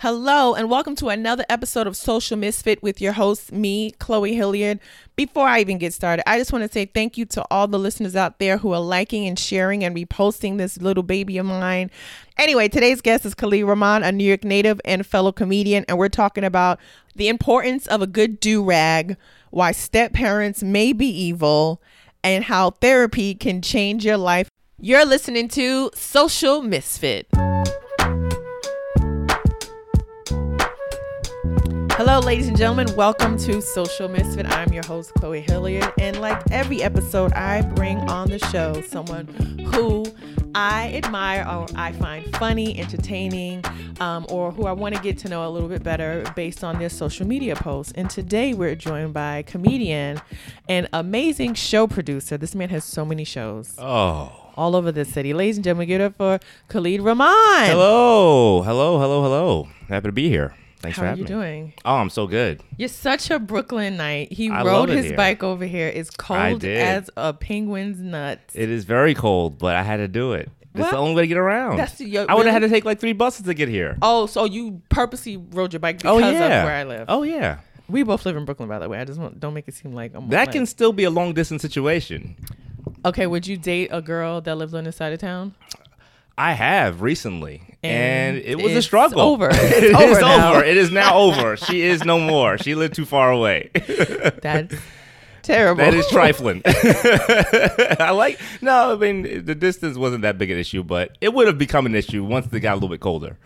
Hello, and welcome to another episode of Social Misfit with your host, me, Chloe Hilliard. Before I even get started, I just want to say thank you to all the listeners out there who are liking and sharing and reposting this little baby of mine. Anyway, today's guest is Khalid Rahman, a New York native and fellow comedian, and we're talking about the importance of a good do rag, why step parents may be evil, and how therapy can change your life. You're listening to Social Misfit. Hello, ladies and gentlemen. Welcome to Social Misfit. I'm your host, Chloe Hilliard. And like every episode, I bring on the show someone who I admire or I find funny, entertaining, um, or who I want to get to know a little bit better based on their social media posts. And today we're joined by a comedian and amazing show producer. This man has so many shows. Oh. All over the city. Ladies and gentlemen, give it up for Khalid Rahman. Hello. Hello. Hello. Hello. Happy to be here. Thanks How for are you me. doing? Oh, I'm so good. You're such a Brooklyn night. He I rode his here. bike over here. It's cold as a penguin's nuts. It is very cold, but I had to do it. That's What? the only way to get around. That's your- I would have had to take like three buses to get here. oh, so you purposely rode your bike oh, because Oh, yeah. of where I live. Oh yeah. We both live in Brooklyn, by the way. I just want, don't make it seem like I'm That like- can still be a long distance situation. Okay, would you date a girl that lives on this side of town? I have recently, and, And it was a struggle. over. It's is over now. over. It is now over. She is no more. She lived too far away. That's terrible. That is trifling. I like no. I mean, the distance wasn't that big an issue, but it would have become an issue once it got a little bit colder.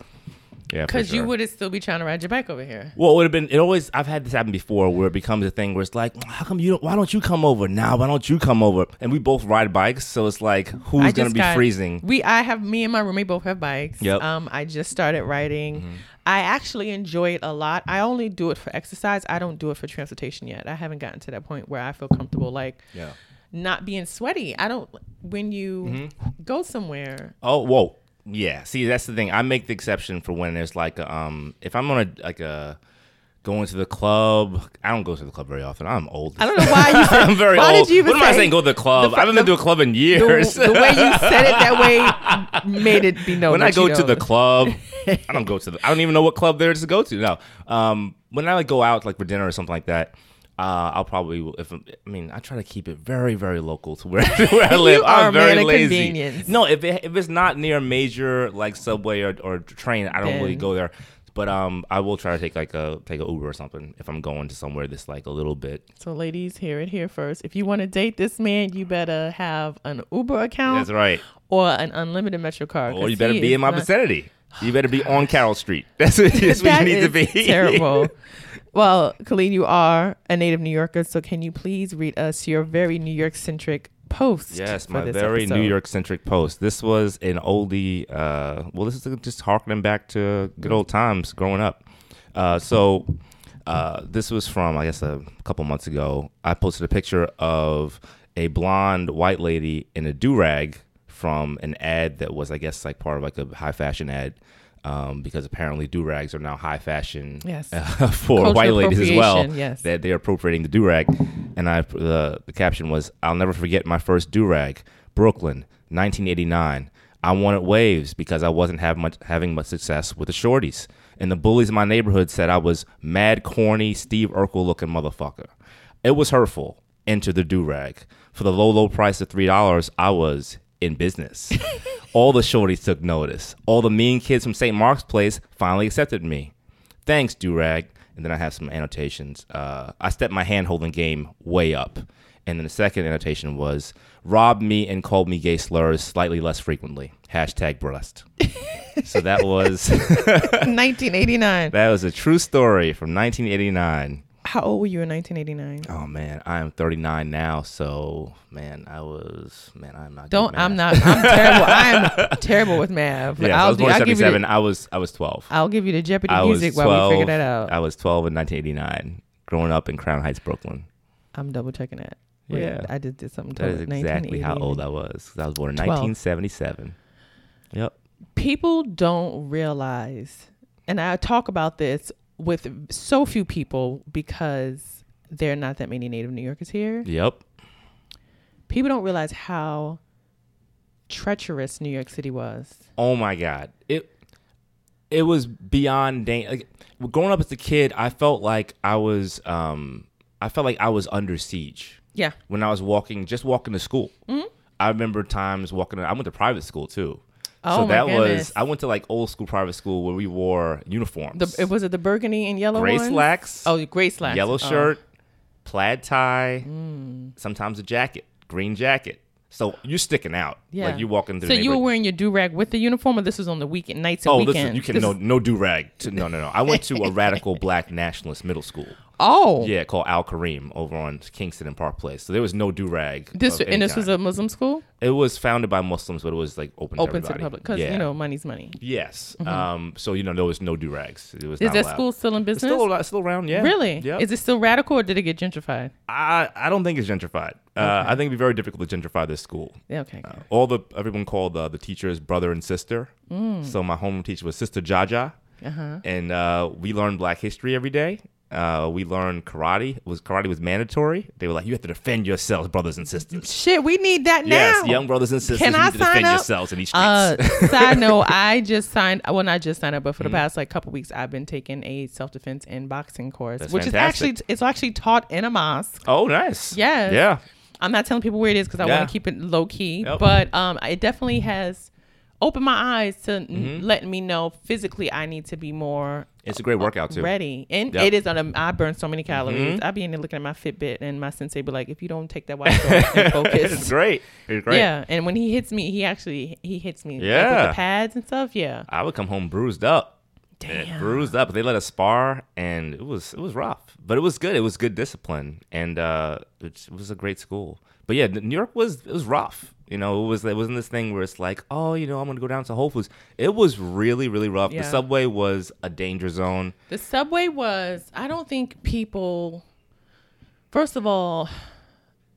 Yeah, because you sure. would still be trying to ride your bike over here. Well, it would have been. It always. I've had this happen before, where it becomes a thing where it's like, how come you? Don't, why don't you come over now? Why don't you come over? And we both ride bikes, so it's like, who's gonna be got- freezing? We, I have me and my roommate both have bikes. Yep. Mm-hmm. Um, I just started riding. I actually enjoy it a lot. I only do it for exercise. I don't do it for transportation yet. I haven't gotten to that point where I feel comfortable like Yeah. not being sweaty. I don't when you Mm-hmm. go somewhere. Oh, whoa. Yeah. See, that's the thing. I make the exception for when there's like, a, um, if I'm on a like a going to the club. I don't go to the club very often. I'm old. I don't know why you said. I'm very why old. did you even what am I saying? Go to the club. the I haven't fa- been to a club in years. the way you said it that way made it be known. when I go to the club, I don't go to the. I don't even know what club there is to go to. No. Um, when I like go out like for dinner or something like that, uh, I'll probably if I mean I try to keep it very very local to where, where I live. You are a I'm very lazy. convenience. No, if it, if it's not near a major like subway or, or train, I don't really go there. But um, I will try to take like a take a Uber or something if I'm going to somewhere that's like a little bit. So, ladies, hear it here first. If you want to date this man, you better have an Uber account That's right. or an unlimited Metro card. Or you better be in my not- vicinity. You better be on Carroll Street. That's what, that's That you need to be. terrible. Well, Khalid, you are a native New Yorker, so can you please read us your very New York centric post? Yes, for my this very episode? New York centric post. This was an oldie. Uh, well, this is just harkening back to good old times growing up. Uh, so uh, this was from I guess a couple months ago. I posted a picture of a blonde white lady in a do rag from an ad that was I guess like part of like a high fashion ad. Um, because apparently do rags are now high fashion Yes. uh, for Cultural white ladies as well. yes. That they're appropriating the do rag, and I the the caption was, "I'll never forget my first do rag, Brooklyn, 1989. I wanted waves because I wasn't have much having much success with the shorties, and the bullies in my neighborhood said I was mad, corny, Steve Urkel looking motherfucker. It was hurtful. Enter the do rag for the low, low price of three dollars. I was in business. All the shorties took notice. All the mean kids from St. Mark's Place finally accepted me. Thanks, Durag. And then I have some annotations. Uh, I stepped my hand holding game way up. And then the second annotation was robbed me and called me gay slurs slightly less frequently. Hashtag breast. so that was 1989. that was a true story from 1989. How old were you in 1989? Oh man, I am 39 now. So man, I was man. I'm not. Don't. I'm not. I'm terrible. I'm terrible with math. Yeah, I was born in I'll 77. the, I was I was 12. I'll give you the Jeopardy I music 12, while we figure that out. I was 12 in 1989, growing up in Crown Heights, Brooklyn. I'm double checking that. Yeah. I just did something. That is exactly how old I was. 'cause I was born in 12. 1977. Yep. people don't realize, and I talk about this with so few people because there are not that many native New Yorkers here. Yep. People don't realize how treacherous New York City was. Oh my God. It it was beyond dan- like growing up as a kid i felt like i was um i felt like i was under siege Yeah. when i was walking just walking to school Mm-hmm. i remember times walking i went to private school too Oh, so that goodness. was i went to like old school private school where we wore uniforms The, it was it the burgundy and yellow gray ones? slacks Oh, gray slacks. yellow Oh. shirt plaid tie Mm. sometimes a jacket green jacket so you're sticking out Yeah. like you walking through the So you were wearing your do rag with the uniform, or this was on the weekend nights and Oh, this weekends? is, you can This no no do rag. No, no, no. I went to a radical black nationalist middle school. Oh, Yeah, called Al Kareem over on Kingston and Park Place. So there was no do rag. This and this was a Muslim school, It was founded by Muslims, but it was like open, open to to the public, because yeah. you know money's money. Yes. Um. So you know there was no do rags. It was. Is that allowed. school still in It's business? still still around? Yeah. Really? Yeah. Is it still radical, or did it get gentrified? I I don't think it's gentrified. Uh, I think it'd be very difficult to gentrify this school. Okay. Uh, all the everyone called uh, the teachers brother and sister. So my homeroom teacher was Sister Jaja, Mm. Uh-huh. and uh, we learned Black history every day. Uh, we learned karate. It was karate was mandatory. They were like, you have to defend yourselves, brothers and sisters. Shit, we need that now. Yes, young brothers and sisters, Can you I need to defend up? yourselves in these streets. Uh, side note, I just signed. Well, not just signed up, but for the Mm-hmm. past like couple weeks, I've been taking a self defense and boxing course, That's which fantastic. is actually it's actually taught in a mosque. oh, nice. Yes. Yeah. I'm not telling people where it is because I Yeah. want to keep it low key, Yep. but um, it definitely has opened my eyes to n- Mm-hmm. letting me know physically I need to be more It's a great workout too. ready. And Yep. it is on a, I burn so many calories. Mhm. I be in there looking at my Fitbit, and my sensei be like, "If you don't take that off and it's focus." great. It's great. Yeah, and when he hits me, he actually he hits me like, with Yeah. the pads and stuff. Yeah, I would come home bruised up. Damn. bruised up. They let us spar, and it was it was rough, but it was good. It was good discipline, and uh, it, it was a great school. But yeah, New York was it was rough. You know, it was it wasn't this thing where it's like, oh, you know, I'm gonna go down to Whole Foods. It was really really rough. Yeah. The subway was a danger zone. The subway was, I don't think people, first of all,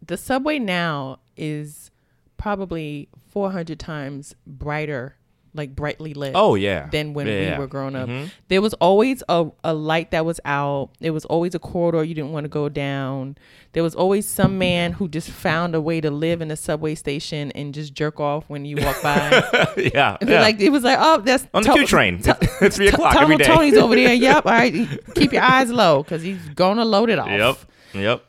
the subway now is probably 400 times brighter, like brightly lit. Oh yeah, Than when Yeah, we yeah. were growing up. Mhm. There was always a, a light that was out. It was always a corridor you didn't want to go down. There was always some man who just found a way to live in a subway station and just jerk off when you walk by. yeah, yeah. Like it was like, oh, that's on the to- Q train to- at three o'clock Tell every day. Tony's over there. Yep. All right. Keep your eyes low because he's going to load it off. Yep, yep.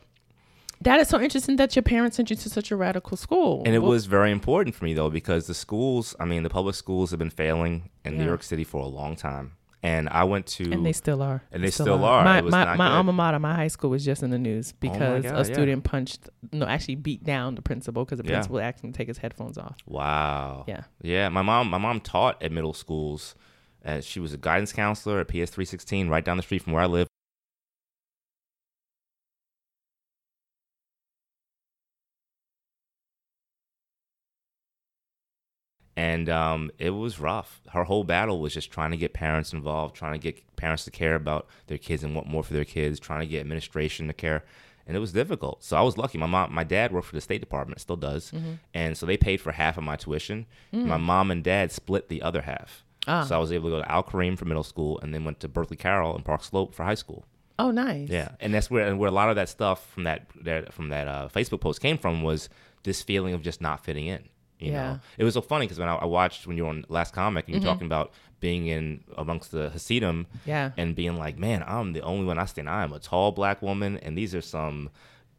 That is so interesting that your parents sent you to such a radical school. And it Well, was very important for me though because the schools, I mean, the public schools have been failing in New York City for a long time. And I went to And they still are. And they still are. My, It was my, my good. alma mater, my high school was just in the news because God, a yeah. student punched, no, actually beat down the principal because the Yeah. principal asked him to take his headphones off. Wow. Yeah. Yeah. My mom my mom taught at middle schools. Uh, she was a guidance counselor at PS three sixteen right down the street from where I live. And um, it was rough. Her whole battle was just trying to get parents involved, trying to get parents to care about their kids and want more for their kids, trying to get administration to care. And it was difficult. So I was lucky. My mom, my dad worked for the State Department, still does, and so they paid for half of my tuition. My mom and dad split the other half. Ah. So I was able to go to Al Kareem for middle school, and then went to Berkeley Carroll and Park Slope for high school. Oh, nice. Yeah, and that's where and where a lot of that stuff from that, that from that uh, Facebook post came from was this feeling of just not fitting in. You Yeah. know, it was so funny because when I, I watched when you were on Last Comic and you Mm-hmm. were talking about being in amongst the Hasidim Yeah. and being like, man, I'm the only one I stand. I am a tall black woman, and these are some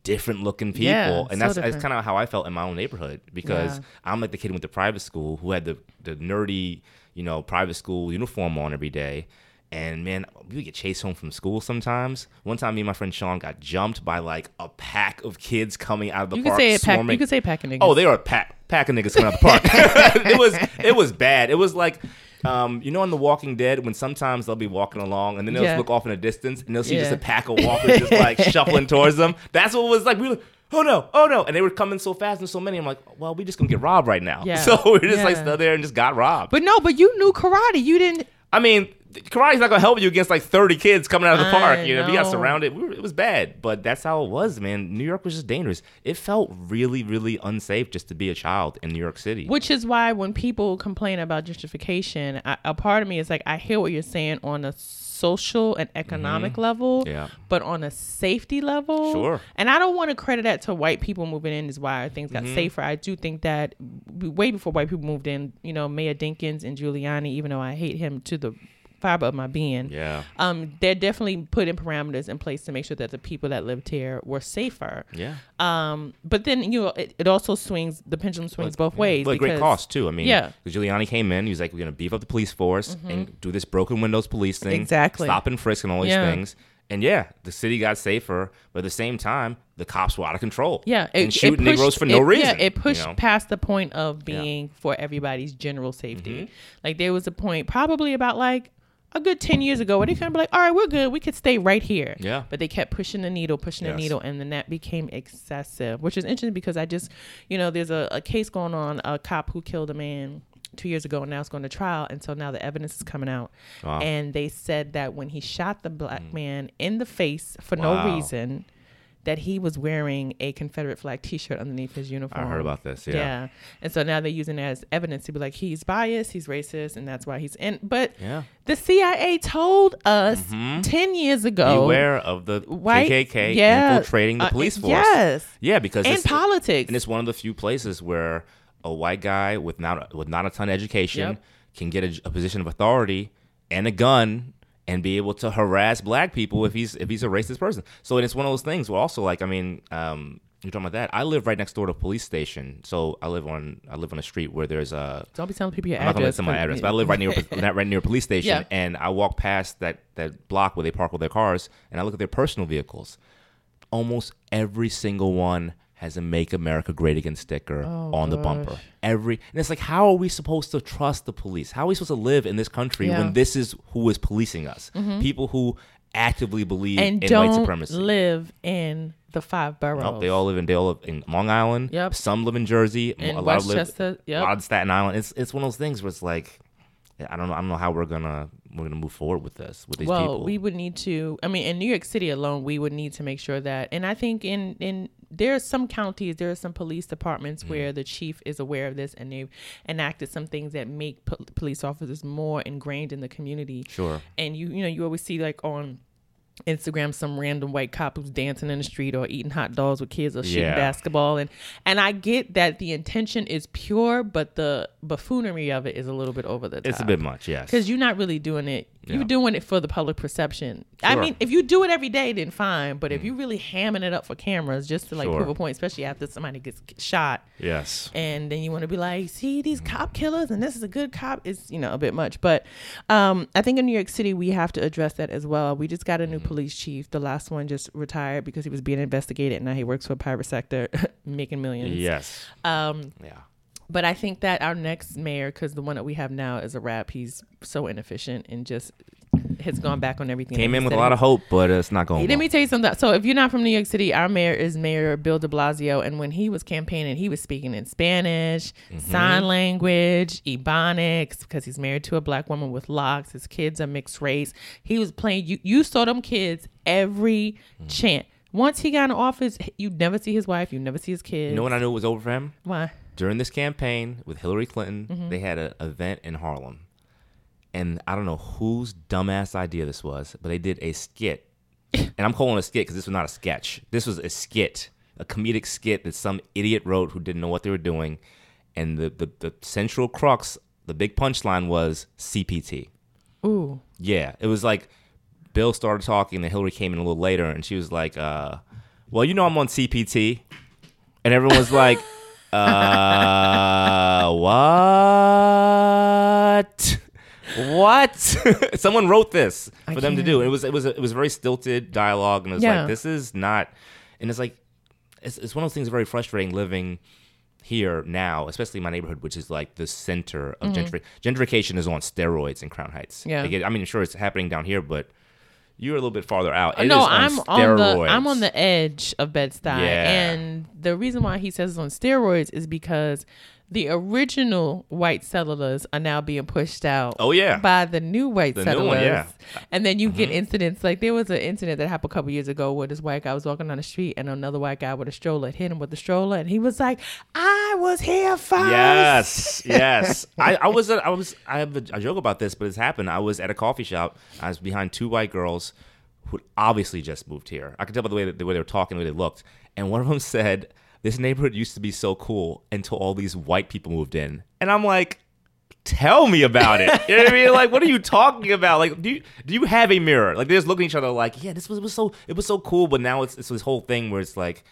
different looking people. Yeah, and so that's, that's kind of how I felt in my own neighborhood because Yeah. I'm like the kid who went to private school who had the, the nerdy, you know, private school uniform on every day. And man, we would get chased home from school sometimes. One time, me and my friend Sean got jumped by like a pack of kids coming out of the You could park. say it pack. You could say packing niggas. Oh, they were a pack pack of niggas coming out of the park. it was it was bad. It was like um, you know, in The Walking Dead, when sometimes they'll be walking along and then they'll Yeah. just look off in the distance and they'll see just a pack of walkers just like shuffling towards them. That's what it was like. We were like, oh no, oh no. And they were coming so fast and so many. I'm like, well, we just gonna get robbed right now. Yeah. So we're just like Yeah. stood there and just got robbed. But no, but you knew karate. You didn't. I mean, karate's not gonna help you against like 30 kids coming out of the I park. You know, we got surrounded. We were, it was bad, but that's how it was, man. New York was just dangerous. It felt really, really unsafe just to be a child in New York City. Which is why when people complain about gentrification, I, a part of me is like, I hear what you're saying on a social and economic level, Mm-hmm. Yeah. but on a safety level, Sure. And I don't want to credit that to white people moving in is why things Mm-hmm. got safer. I do think that way before white people moved in, you know, Mayor Dinkins and Giuliani, even though I hate him to the fiber of my being. Yeah. Um, they're definitely putting parameters in place to make sure that the people that lived here were safer. Yeah. Um, but then you know it, it also swings the pendulum swings both ways. But at great cost too. I mean, Yeah. Mm-hmm. because Giuliani came in, he was like, "We're gonna beef up the police force and do this broken windows police thing, Exactly. stop and frisk and all these Yeah. things." And yeah, the city got safer, but at the same time, the cops were out of control. Yeah, and shooting pushed- Negroes for no it- reason. Yeah, it pushed you know? past the point of being for everybody's general safety. Mm-hmm. Like there was a point, probably about like a good ten years ago, where they kind of be like, "All right, we're good. We could stay right here." Yeah. But they kept pushing the needle, pushing the needle, and then that became excessive, which is interesting because I just, you know, there's a, a case going on, a cop who killed a man two years ago, and now it's going to trial, and so now the evidence is coming out, Wow. and they said that when he shot the black mm. man in the face for Wow. no reason that he was wearing a Confederate flag T-shirt underneath his uniform. I heard about this. Yeah. Yeah. and so now they're using it as evidence to be like he's biased, he's racist, and that's why he's in. But Yeah. the CIA told us ten years ago, Beware of the white- KKK yeah, infiltrating the uh, police force. Yes, Yeah, because and it's, politics. and it's one of the few places where a white guy with not with not a ton of education Yep. can get a, a position of authority and a gun and be able to harass black people if he's if he's a racist person. So it's one of those things where also like I mean, um, you're talking about that. I live right next door to a police station, so I live on I live on a street where there's a Don't be telling people your address. I'm not address. say my address, but I live right near not right near a police station, Yeah. and I walk past that that block where they park all their cars, and I look at their personal vehicles. Almost every single one has a "Make America Great Again" sticker Oh, on the bumper. Every and it's like, how are we supposed to trust the police? How are we supposed to live in this country Yeah. Mm-hmm. when this is who is policing us? People who actively believe and in white don't supremacy. live in the five boroughs. Nope, they all live in they all live in Long Island. Yep. Some live in Jersey. In a lot live, Westchester, yep. A lot in Staten Island. It's it's one of those things where it's like, I don't know. I don't know how we're gonna we're gonna move forward with this with these well, people. we would need to. I mean, in New York City alone, we would need to make sure that. And I think in in there are some counties, there are some police departments Mm. where the chief is aware of this, and they've enacted some things that make po- police officers more ingrained in the community. sure. And you you know you always see like on. Instagram, some random white cop who's dancing in the street or eating hot dogs with kids or shooting Yeah. basketball, and and I get that the intention is pure, but the buffoonery of it is a little bit over the top. It's a bit much, yes. Because you're not really doing it. You're Yeah. doing it for the public perception. I mean, if you do it every day, then fine. But if you're really hamming it up for cameras just to like Sure. prove a point, especially after somebody gets shot, yes. and then you want to be like, see these cop killers, and this is a good cop, is you know a bit much. But um, I think in New York City we have to address that as well. We just got a new police chief. The last one just retired because he was being investigated, and now he works for a private sector, making millions. Yes. Um, Yeah. But I think that our next mayor, because the one that we have now is a rap, he's so inefficient and just has gone back on everything. Came in with a lot of hope, but it's not going. Let well. me tell you something. So, if you're not from New York City, our mayor is Mayor Bill de Blasio. And when he was campaigning, he was speaking in Spanish, Mm-hmm. sign language, Ebonics, because he's married to a black woman with locks. His kids are mixed race. He was playing, you, you saw them kids every Mm. chant. Once he got in office, you never see his wife, you never see his kids. You know when I knew it was over for him? Why? During this campaign with Hillary Clinton, Mm-hmm. they had an event in Harlem, and I don't know whose dumbass idea this was, but they did a skit, and I'm calling it a skit because this was not a sketch. This was a skit, a comedic skit that some idiot wrote who didn't know what they were doing, and the the, the central crux, the big punchline was CPT. Ooh. Yeah, it was like Bill started talking, and Hillary came in a little later, and she was like, uh, "Well, you know, I'm on CPT," and everyone was like, "Uh, what? What?" Someone wrote this I for them to do. can't. It was it was it was very stilted dialogue, and it was Yeah. like, "This is not," and it's like, it's it's one of those things very frustrating living here now, especially in my neighborhood, which is like the center of gentri- gentrification is on steroids in Crown Heights. Mm-hmm. Yeah. Like, it- I mean, sure, it's happening down here, but you're a little bit farther out. It no, is on I'm on the. I'm on the edge of Bed Stuy, Yeah. and the reason why he says it's on steroids is because the original white settlers are now being pushed out. Oh, yeah. by the new white The new settlers. one, yeah. Mm-hmm. And then you get incidents like there was an incident that happened a couple years ago where this white guy was walking down the street and another white guy with a stroller hit him with the stroller, and he was like, "I was here first. Yes, yes. I, I was, at, I was, I have a, a joke about this, but it's happened. I was at a coffee shop. I was behind two white girls who obviously just moved here. I could tell by the way that the way they were talking, the way they looked, and one of them said, "This neighborhood used to be so cool until all these white people moved in," and I'm like. tell me about it. You know what I mean? Like, what are you talking about? Like, do you do you have a mirror? Like, they're just looking at each other like, yeah, this was, was so it was so cool, but now it's it's this whole thing where it's like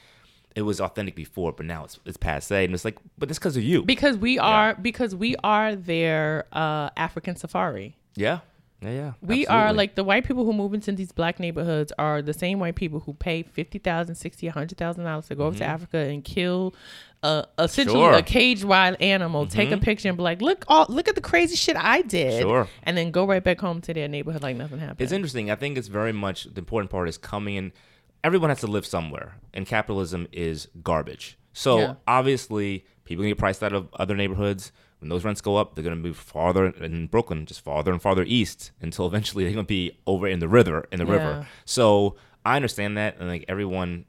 it was authentic before, but now it's it's passe, and it's like, but it's because of you. because we are because we are their uh, African safari. yeah, yeah, yeah. We are like the white people who move into these black neighborhoods are the same white people who pay fifty thousand, sixty, a hundred thousand dollars to go up to Africa and kill a essentially Mm-hmm. Sure. a caged wild animal, take a picture and be like, look, all look at the crazy shit I did, Sure. and then go right back home to their neighborhood like nothing happened. It's interesting. I think it's very much the important part is coming in. Everyone has to live somewhere, and capitalism is garbage. So Yeah. obviously, people can get priced out of other neighborhoods. When those rents go up, they're going to move farther in Brooklyn, just farther and farther east until eventually they're going to be over in the river. In the Yeah. river. So I understand that, and like everyone,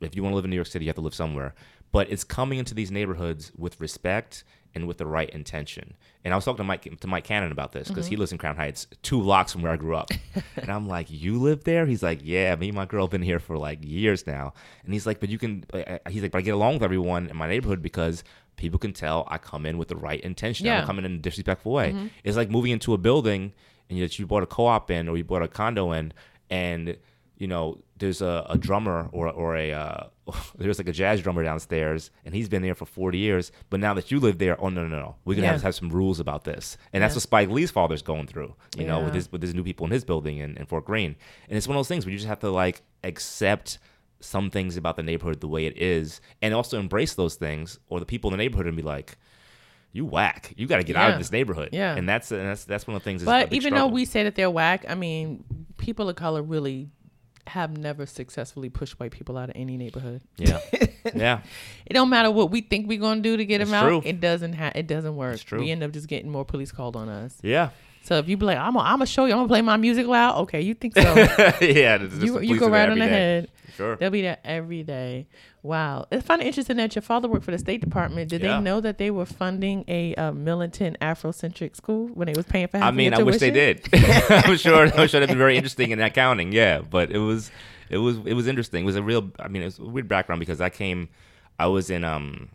if you want to live in New York City, you have to live somewhere. But it's coming into these neighborhoods with respect and with the right intention. And I was talking to Mike to Mike Cannon about this because he lives in Crown Heights, two blocks from where I grew up. and I'm like, "You live there?" He's like, "Yeah, me and my girl have been here for like years now." And he's like, "But you can," uh, he's like, "But I get along with everyone in my neighborhood because." People can tell I come in with the right intention. I Yeah. don't come in in a disrespectful way. It's like moving into a building and you, that you bought a co-op in or you bought a condo in, and you know there's a, a drummer or or a uh, there's like a jazz drummer downstairs, and he's been there for 40 years. But now that you live there, oh no no no, we're gonna have to have some rules about this, and that's what Spike Lee's father's going through. You know, with his with his new people in his building in, in Fort Greene, and it's one of those things where you just have to like accept some things about the neighborhood the way it is, and also embrace those things, or the people in the neighborhood and be like. You whack! You got to get out of this neighborhood. Yeah. and that's and that's that's one of the things. But even though we say that they're whack, I mean, people of color really have never successfully pushed white people out of any neighborhood. yeah, yeah, It don't matter what we think we're gonna do to get That's them out. true. It doesn't ha- It doesn't work. That's true. We end up just getting more police called on us. yeah, So if you be like, I'm gonna, I'm show you, I'm gonna play my music loud. Okay, you think so? yeah. you you go right on every the day. head. Sure. They'll be there every day. Wow, it's kind of interesting that your father worked for the State Department. Did Yeah. they know that they were funding a uh, militant Afrocentric school when they was paying for? I mean, I wish they did. I'm sure. I'm sure that'd been very interesting in accounting. Yeah, but it was, it was, it was interesting. It was a real. I mean, it was a weird background because I came, I was in um,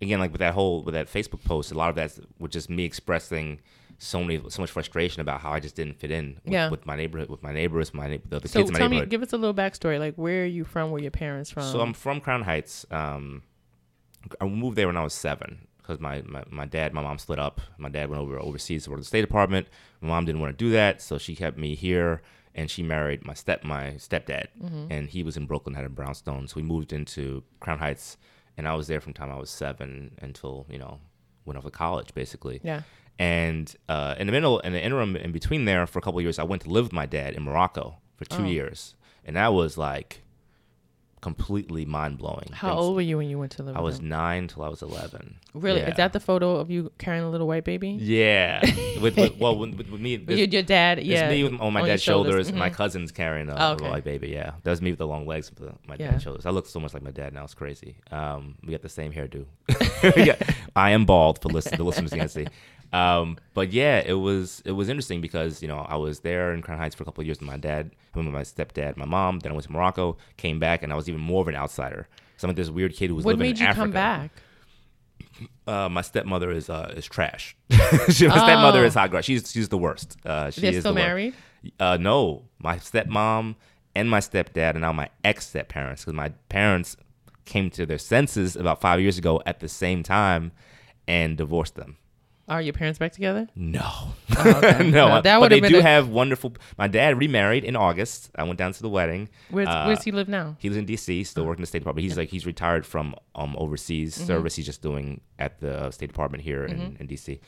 again like with that whole with that Facebook post. A lot of that was just me expressing so many so much frustration about how I just didn't fit in with, Yeah. with my neighborhood, with my neighbors, my neigh- the, the So kids in my tell me, give us a little backstory. Like, where are you from? Where your parents from? So I'm from Crown Heights. Um, I moved there when I was seven because my, my, my dad, my mom split up. My dad went over overseas to work at the State Department. My mom didn't want to do that, so she kept me here, and she married my step my stepdad, Mm-hmm. and he was in Brooklyn, had a brownstone. So we moved into Crown Heights, and I was there from the time I was seven until you know went off to college, basically. yeah. And uh, in the middle, in the interim, in between there, for a couple of years, I went to live with my dad in Morocco for two Oh. years, and that was like completely mind blowing. How old were you when you went to live? I was them? nine till I was eleven. really. Yeah. Is that the photo of you carrying a little white baby? Yeah, with, with well, with, with me, With your, your dad, it's yeah. me with, on my on dad's shoulders, and my Mhm. cousin's carrying a Oh, little okay. white baby. Yeah, that was me with the long legs with the, my Yeah. dad's shoulders. I look so much like my dad now; it's crazy. Um, we got the same hairdo. Got- I am bald for listen, the listeners can't see. Um, but yeah, it was it was interesting because you know I was there in Crown Heights for a couple of years with my dad, with my stepdad, my mom. Then I went to Morocco, came back, and I was even more of an outsider. So I'm like this weird kid who was What living made you come back? Uh, my stepmother is uh, is trash. She- my stepmother Oh. is hot girl. She's she's the worst. Uh, she They're is still the worst. married. Uh, no, my stepmom and my stepdad, and now my ex step parents, because my parents came to their senses about five years ago at the same time and divorced them. Are your parents back together? No, Oh, okay. no, Well, that but would they have been do a- have wonderful. My dad remarried in August. I went down to the wedding. Where's, Uh, where's he live now? He lives in D.C. Still working in the State Department. He's like he's retired from um overseas Mm-hmm. service. He's just doing at the State Department here in, in D.C.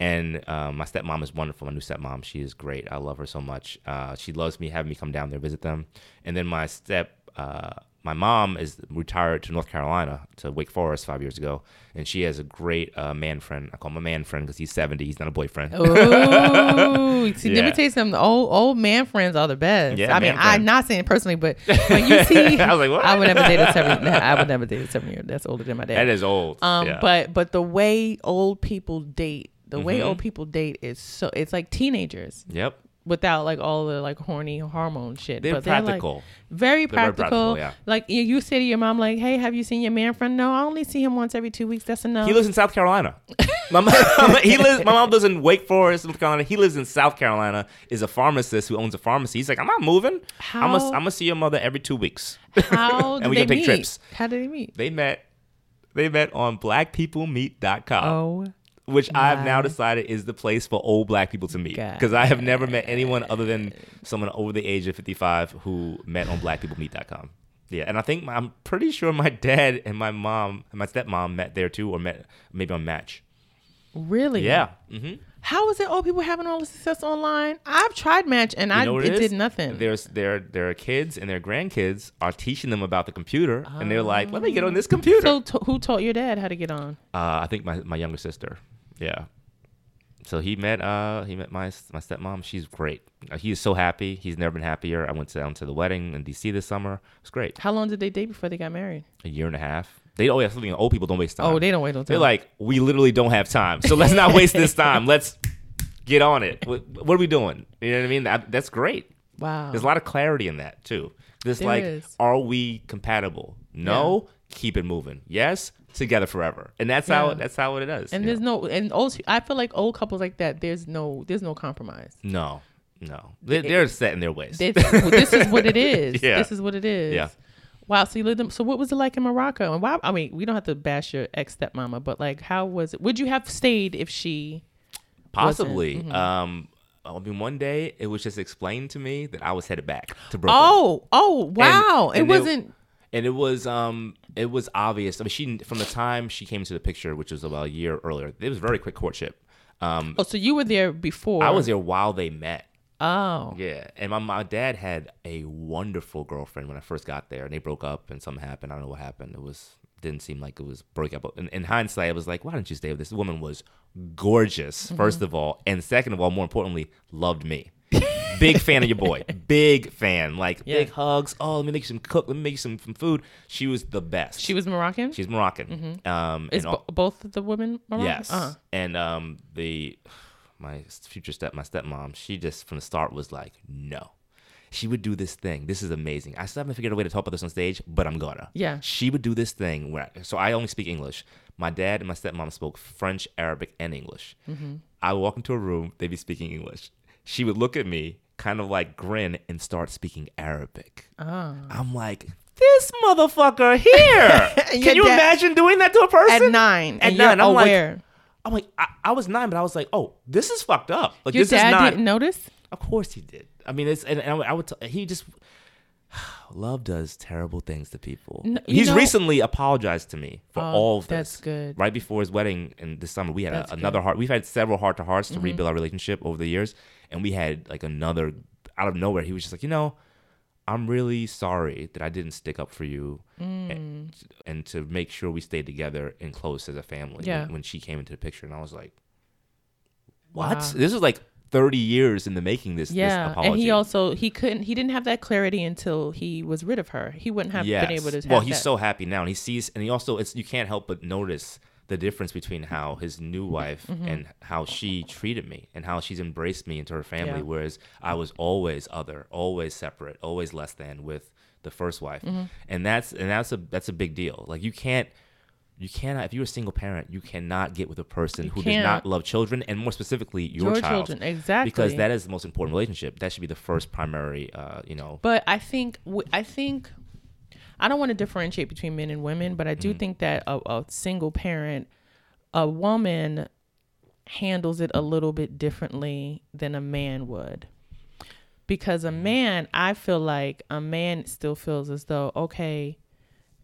And um, my stepmom is wonderful. My new stepmom, she is great. I love her so much. Uh, she loves me having me come down there visit them. And then my step, uh, my mom is retired to North Carolina to Wake Forest five years ago, and she has a great uh, man friend. I call him a man friend because he's seventy. He's not a boyfriend. Oh, see, let me tell you something. Old old man friends are the best. Yeah, I mean, man I'm not saying it personally, but when you see, I was like, what? I would never date a seven. I would never date a seven year. That's older than my dad. That is old. Um, Yeah. but but the way old people date, the way Mhm. old people date is so it's like teenagers. yep. Without like all the like horny hormone shit. They're but practical. They're, like, very practical. practical, yeah. Like you, you say to your mom, like, "Hey, have you seen your man friend?" No, I only see him once every two weeks. That's enough. He lives in South Carolina. my, mom, he lives. My mom lives in Wake Forest, North Carolina. He lives in South Carolina. Is a pharmacist who owns a pharmacy. He's like, I'm not moving. I'm How- gonna I'm gonna see your mother every two weeks. How And we can take meet? trips. How did they meet? They met. They met on BlackPeopleMeet.com. Oh, which I've now decided is the place for old black people to meet. Because I have never met anyone other than someone over the age of 55 who met on blackpeoplemeet.com. Yeah, and I think my, I'm pretty sure my dad and my mom and my stepmom met there too, or met maybe on Match. really? Yeah. hmm How is it old people having all the success online? I've tried Match and I You what it, it did nothing. There's their their kids and their grandkids are teaching them about the computer, and they're like, "Let me get on this computer." so t- who taught your dad how to get on? Uh, I think my, my younger sister. Yeah. So he met uh he met my my stepmom. She's great. Uh, he is so happy. He's never been happier. I went down to the wedding in DC this summer. It's great. How long did they date before they got married? A year and a half. They oh yeah something. Old people don't waste time. Oh, they don't wait until They're like we literally don't have time. So let's not waste this time. Let's get on it. What, what are we doing? You know what I mean? That, that's great. wow. There's a lot of clarity in that too. Just There like, is. are we compatible? No, keep it moving. Yes, together forever. And that's how that's how it is. and there's know? no and old. I feel like old couples like that. There's no there's no compromise. no, no, they, they're set in their ways. This, this is what it is. Yeah. This is what it is. Yeah. Wow. So you lived. In, so what was it like in Morocco? And why? I mean, we don't have to bash your ex stepmama, but like, how was it? Would you have stayed if she? Possibly. Mm-hmm. Um, I mean, one day it was just explained to me that I was headed back to Brooklyn. Oh, oh, wow! and it wasn't. And it was um it was obvious. I mean, she from the time she came into the picture, which was about a year earlier, it was very quick courtship. Um, Oh, so you were there before? I was there while they met. Oh, Yeah, and my, my dad had a wonderful girlfriend when I first got there, and they broke up, and something happened. I don't know what happened. It was didn't seem like it was broke up. In, in hindsight, I was like, why didn't you stay with this? This woman was gorgeous, Mm-hmm. first of all, and second of all, more importantly, loved me. Big fan of your boy. Big fan. Like Yeah. big hugs. Oh, let me make you some cook. Let me make you some, some food. She was the best. she was Moroccan. She's Moroccan. Um, Is and all- bo- both of the women Moroccan? Yes. Uh-huh. And um the my future step my stepmom, she just from the start was like, no. She would do this thing. This is amazing. I still haven't figured out a way to talk about this on stage, but I'm gonna. Yeah. She would do this thing where so I only speak English. My dad and my stepmom spoke French, Arabic, and English. Mm-hmm. I would walk into a room, they'd be speaking English. She would look at me, kind of like grin, and start speaking Arabic. Oh. I'm like, this motherfucker here. Can you dad- imagine doing that to a person? At nine. At nine, I'm like, aware. I'm like, I, I was nine, but I was like, oh, this is fucked up. Like Your this is dad not. didn't notice. Of course he did. I mean, it's and, and I would. T- he just love does terrible things to people. No, He's know- recently apologized to me for Oh, all of this. that's good. Right before his wedding in this summer, we had a, good. another heart. We've had several heart to hearts to Mm-hmm. rebuild our relationship over the years, and we had like another out of nowhere. He was just like, you know. I'm really sorry that I didn't stick up for you Mm. and, and to make sure we stayed together and close as a family Yeah. when, when she came into the picture. And I was like, what? Wow. This is like 30 years in the making. This, this Yeah, apology. and he also he couldn't he didn't have that clarity until he was rid of her. He wouldn't have yes. been able to. Have well, he's that. so happy now, and he sees, and he also it's you can't help but notice the difference between how his new wife Mm-hmm. and how she treated me and how she's embraced me into her family, Yeah. whereas I was always other, always separate, always less than with the first wife, Mm-hmm. and that's and that's a that's a big deal. Like you can't. You cannot, if you're a single parent, you cannot get with a person who can't. does not love children, and more specifically, your, Your child, children, exactly. because that is the most important relationship. That should be the first primary, uh, you know. But I think I think I don't want to differentiate between men and women, but I Mm-hmm. do think that a, a single parent, a woman handles it a little bit differently than a man would. Because a Mm-hmm. man, I feel like a man still feels as though, okay,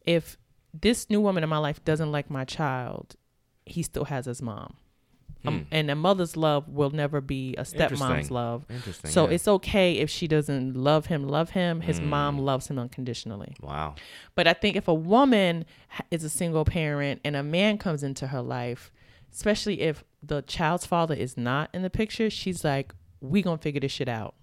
if this new woman in my life doesn't like my child, he still has his mom. Um, and a mother's love will never be a stepmom's Hmm. Love. Interesting. So yeah. it's okay if she doesn't love him, love him. His Mm. mom loves him unconditionally. wow. But I think if a woman is a single parent and a man comes into her life, especially if the child's father is not in the picture, she's like, "We gonna figure this shit out."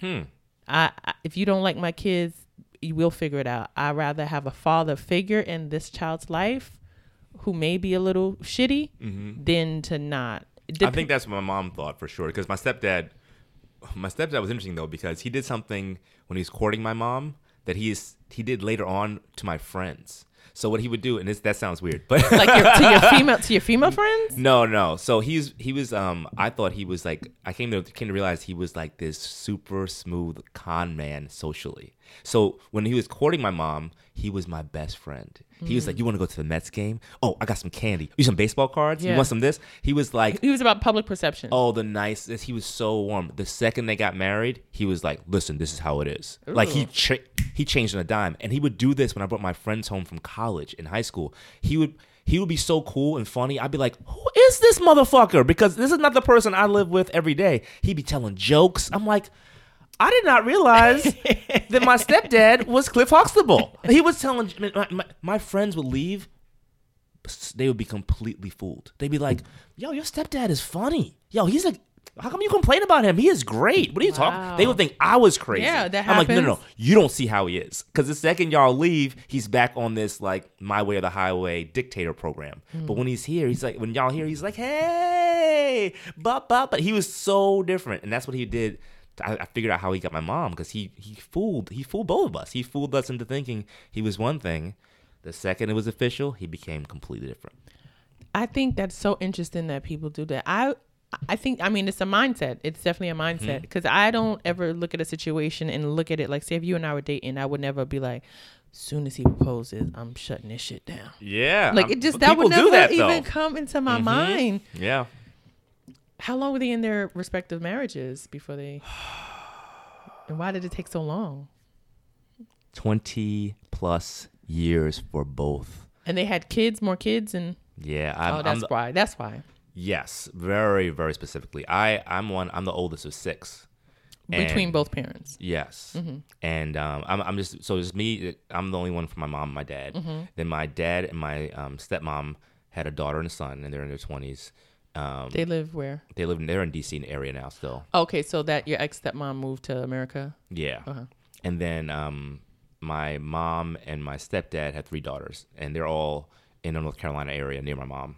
Hmm. I, I if you don't like my kids, you will figure it out. I rather have a father figure in this child's life who may be a little shitty than to not. Mm-hmm. I think that's what my mom thought for sure. Because my stepdad, my stepdad was interesting though because he did something when he was courting my mom that he's he did later on to my friends. So what he would do, and this that sounds weird, but Like your, to your female to your female friends. no, no. So he's he was um I thought he was like I came to came to realize he was like this super smooth con man socially. So when he was courting my mom, he was my best friend. He was like, "You want to go to the Mets game? Oh, I got some candy. You some baseball cards? You Yeah. want some this?" He was like, He was about public perception. Oh, the nicest. He was so warm. The second they got married, he was like, "Listen, this is how it is." Like he Ooh. cha- he changed on a dime, and he would do this when I brought my friends home from college in high school. He would he would be so cool and funny. I'd be like, "Who is this motherfucker?" Because this is not the person I live with every day. He'd be telling jokes. I'm like. I did not realize that my stepdad was Cliff Huxtable. He was telling my, my, my friends would leave they would be completely fooled. They'd be like, "Yo, your stepdad is funny. Yo, he's like, how come you complain about him? He is great. What are you talking?" They would think I was crazy. Yeah, that happens. I'm like, no, no, no. You don't see how he is because the second y'all leave, he's back on this like my way or the highway dictator program. Hmm. But when he's here, he's like, when y'all here, he's like, hey, but but but he was so different, and that's what he did. I, I figured out how he got my mom because he he fooled he fooled both of us. He fooled us into thinking he was one thing. The second it was official, he became completely different. I think that's so interesting that people do that. I I think I mean it's a mindset. It's definitely a Mm-hmm. mindset because I don't ever look at a situation and look at it like say if you and I were dating, I would never be like, soon as he proposes, I'm shutting this shit down. Yeah, Like it just that would never that, even come into my Mhm. mind. Yeah, How long were they in their respective marriages before they? And why did it take so long? twenty plus years for both. And they had kids, more kids, and Yeah, I'm, oh, that's the- why. That's why. yes, very very specifically. I I'm one. I'm the oldest of six. Between And- both parents. Yes, Mm-hmm. and um, I'm I'm just so it's me. I'm the only one for my mom and my dad. Mm-hmm. Then my dad and my um, stepmom had a daughter and a son, and they're in their twenties. Um, They live where? they live in they're in DC area now still. Okay, so that your ex stepmom moved to America. Yeah. Uh-huh. And then um, my mom and my stepdad had three daughters, and they're all in the North Carolina area near my mom.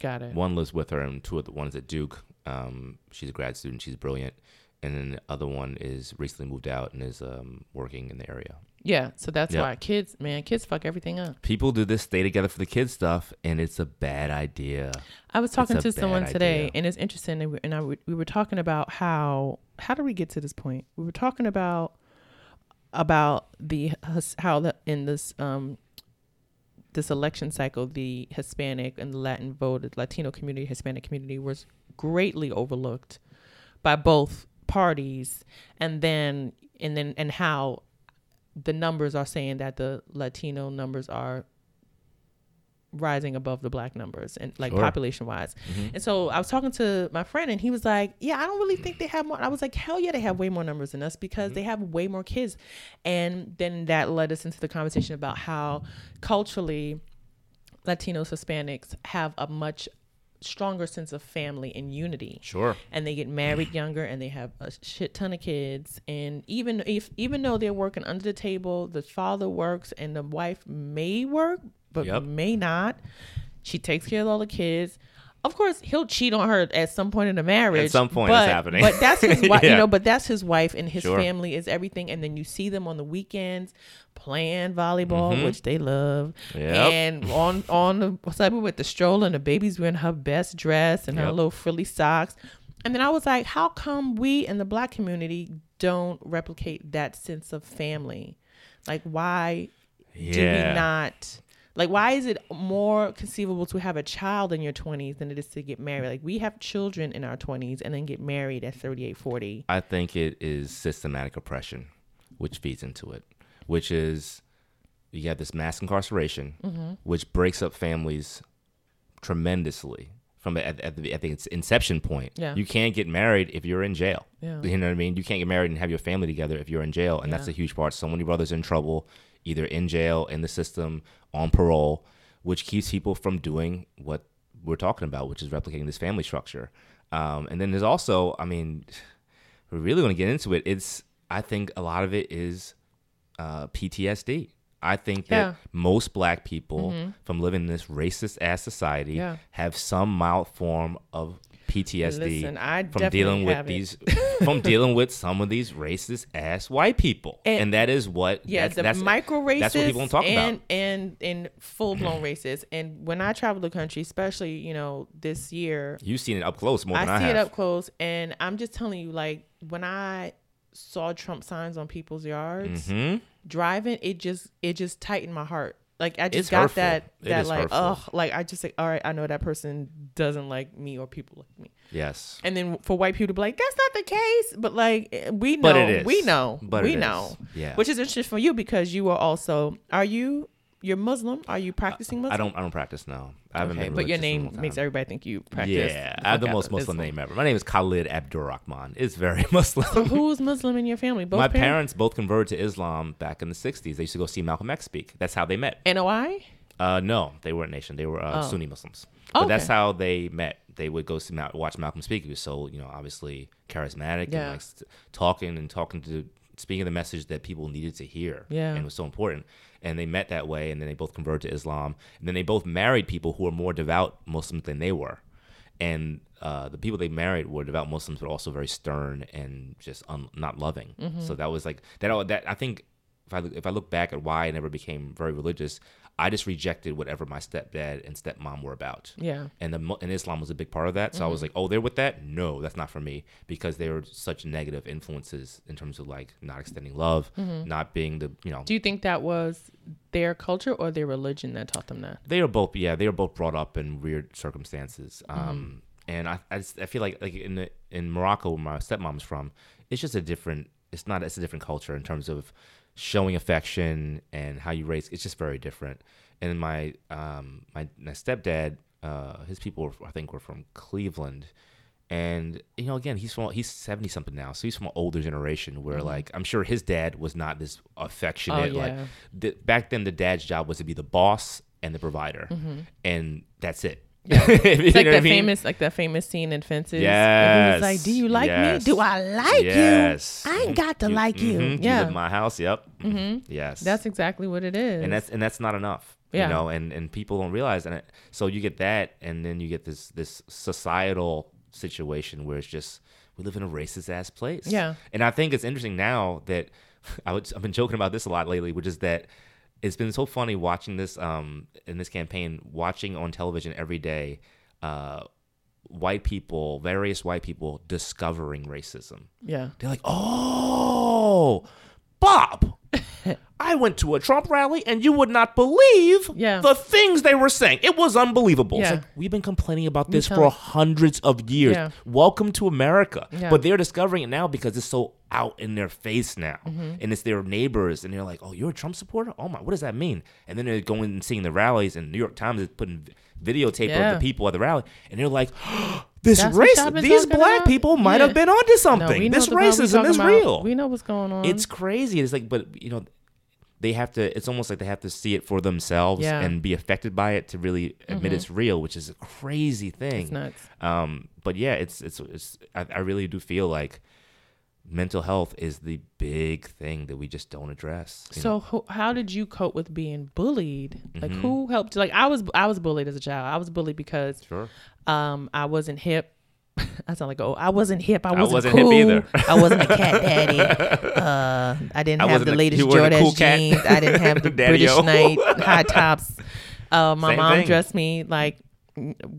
Got it. One lives with her, and two of the one's at Duke. Um, she's a grad student. She's brilliant. And then the other one is recently moved out and is um, working in the area. Yeah, so that's Yep. why kids, man, kids fuck everything up. People do this stay together for the kids stuff, and it's a bad idea. I was talking a to bad someone today, idea. and it's interesting. And, we, and I, w- we were talking about how how did we get to this point? We were talking about about the hus- how the in this um this election cycle, the Hispanic and the Latin voted Latino community, Hispanic community was greatly overlooked by both parties, and then and then and how the numbers are saying that the Latino numbers are rising above the black numbers and like Sure. population wise. Mm-hmm. And so I was talking to my friend and he was like, "Yeah, I don't really think they have more." I was like, "Hell yeah, they have way more numbers than us because mm-hmm. they have way more kids." And then that led us into the conversation about how culturally Latinos, Hispanics have a much stronger sense of family and unity Sure. and they get married younger and they have a shit ton of kids and even if even though they're working under the table the father works and the wife may work but Yep. may not she takes care of all the kids of course he'll cheat on her at some point in the marriage At some point it's but, happening. but that's his wife you know but that's his wife and his Sure. family is everything and then you see them on the weekends playing volleyball Mhm. which they love Yep. and on on the side with the stroller and the baby's wearing her best dress and her little frilly socks. And then I was like, how come we in the black community don't replicate that sense of family? Like why do we not like why is it more conceivable to have a child in your 20s than it is to get married? Like we have children in our 20s and then get married at 38, 40. I think it is systematic oppression, which feeds into it, which is you have this mass incarceration, Mm-hmm. which breaks up families tremendously from at, at the at the inception point. Yeah. You can't get married if you're in jail. Yeah. You know what I mean? You can't get married and have your family together if you're in jail, and that's a huge part. So many brothers in trouble, either in jail, in the system, on parole, which keeps people from doing what we're talking about, which is replicating this family structure. Um, and then there's also, I mean, we're really going to get into it. It's, I think a lot of it is uh, PTSD. I think that Yeah. most black people from living in this racist ass society Yeah. have some mild form of PTSD Listen, from dealing with it. these from dealing with some of these racist ass white people, and, And- that is what Yeah, that's, the that's micro racists That's what people don't talk and, about. and and full blown racists. And when I travel the country, especially you know this year, You've seen it up close more than I I see have. it up close, and I'm just telling you, like when I saw Trump signs on people's yards hmm driving, it just it just tightened my heart. Like I just It's got hurtful. that It like oh like I just like all right, I know that person doesn't like me or people like me. Yes. And then for white people to be like, that's not the case. But like eh, we know, But it is. we know, But we it is. know. Yeah. Which is interesting for you because you are also, are you, you're Muslim? Are you practicing Muslim? I don't. I don't practice now. I haven't Okay, been. but your religious in a name makes everybody think you practice. Yeah, I have the most Muslim name ever. My name is Khalid Abdurrahman. It's very Muslim. So who's Muslim in your family? Both My parents both converted to Islam back in the '60s. They used to go see Malcolm X speak. That's how they met. NOI? Uh, no, they weren't nation. They were uh, Oh. Sunni Muslims. But Okay. that's how they met. They would go see Mal- watch Malcolm speak. He was so you know obviously charismatic Yeah. and like talking and talking to speaking the message that people needed to hear. Yeah. and it was so important. And they met that way, and then they both converted to Islam. And then they both married people who were more devout Muslims than they were. And uh, the people they married were devout Muslims, but also very stern and just un- not loving. Mm-hmm. So that was like that. That I think if I look- if I look back at why I never became very religious, I just rejected whatever my stepdad and stepmom were about. Yeah. And the and Islam was a big part of that. So I Mm-hmm. was like, oh, they're with that? No, that's not for me because they were such negative influences in terms of like not extending love, Mm-hmm. not being the you know. Do you think that was their culture or their religion that taught them that? they were both yeah they were both brought up in weird circumstances Mm-hmm. um and I, I just I feel like like in the, in Morocco where my stepmom's from it's just a different it's not it's a different culture in terms of showing affection and how you raise it's just very different. And my um my, my stepdad uh his people were, I think were from Cleveland. And you know again he's from he's 70 something now so he's from an older generation where like i'm sure his dad was not this affectionate Oh, like yeah. the, back then the dad's job was to be the boss and the provider. And that's it It's like that famous, like that famous scene in Fences. Yes. like, "Do you like Yes. me? Do I like yes you? I ain't got to like you." mhm, Yeah, live in my house yep mm-hmm. yes that's exactly what it is. and that's and that's not enough Yeah. you know and and people don't realize and it, so you get that and then you get this this societal situation where it's just we live in a racist ass place Yeah. and i think it's interesting now that I would, i've been joking about this a lot lately which is that it's been so funny watching this um in this campaign watching on television every day uh white people various white people discovering racism yeah. they're like, oh, Bob, I went to a Trump rally and you would not believe Yeah. the things they were saying. It was unbelievable. Yeah. like, we've been complaining about this for hundreds of years. Yeah. Welcome to America. But they're discovering it now because it's so out in their face now. Mm-hmm. And it's their neighbors. And they're like, oh, you're a Trump supporter? Oh, my, what does that mean? And then they're going and seeing the rallies, and New York Times is putting videotape Yeah. of the people at the rally. And they're like, this That's race, these black about? people might Yeah. have been onto something. know this the problem we racism is real. We know what's going on. It's crazy. It's like, but you know, they have to. It's almost like they have to see it for themselves Yeah. and be affected by it to really admit it's real, which is a crazy thing. It's nuts. Um, but yeah, it's it's it's. I, I really do feel like mental health is the big thing that we just don't address. know? So who, how did you cope with being bullied? Like Mm-hmm. who helped? you? Like I was I was bullied as a child. I was bullied because sure. um I wasn't hip. I sound like oh I wasn't hip. I wasn't, wasn't hip cool. either. I wasn't a cat daddy. Uh, I didn't I have the latest a Jordache cool jeans. I didn't have the British. Knight high tops. Uh, my Same mom thing. dressed me like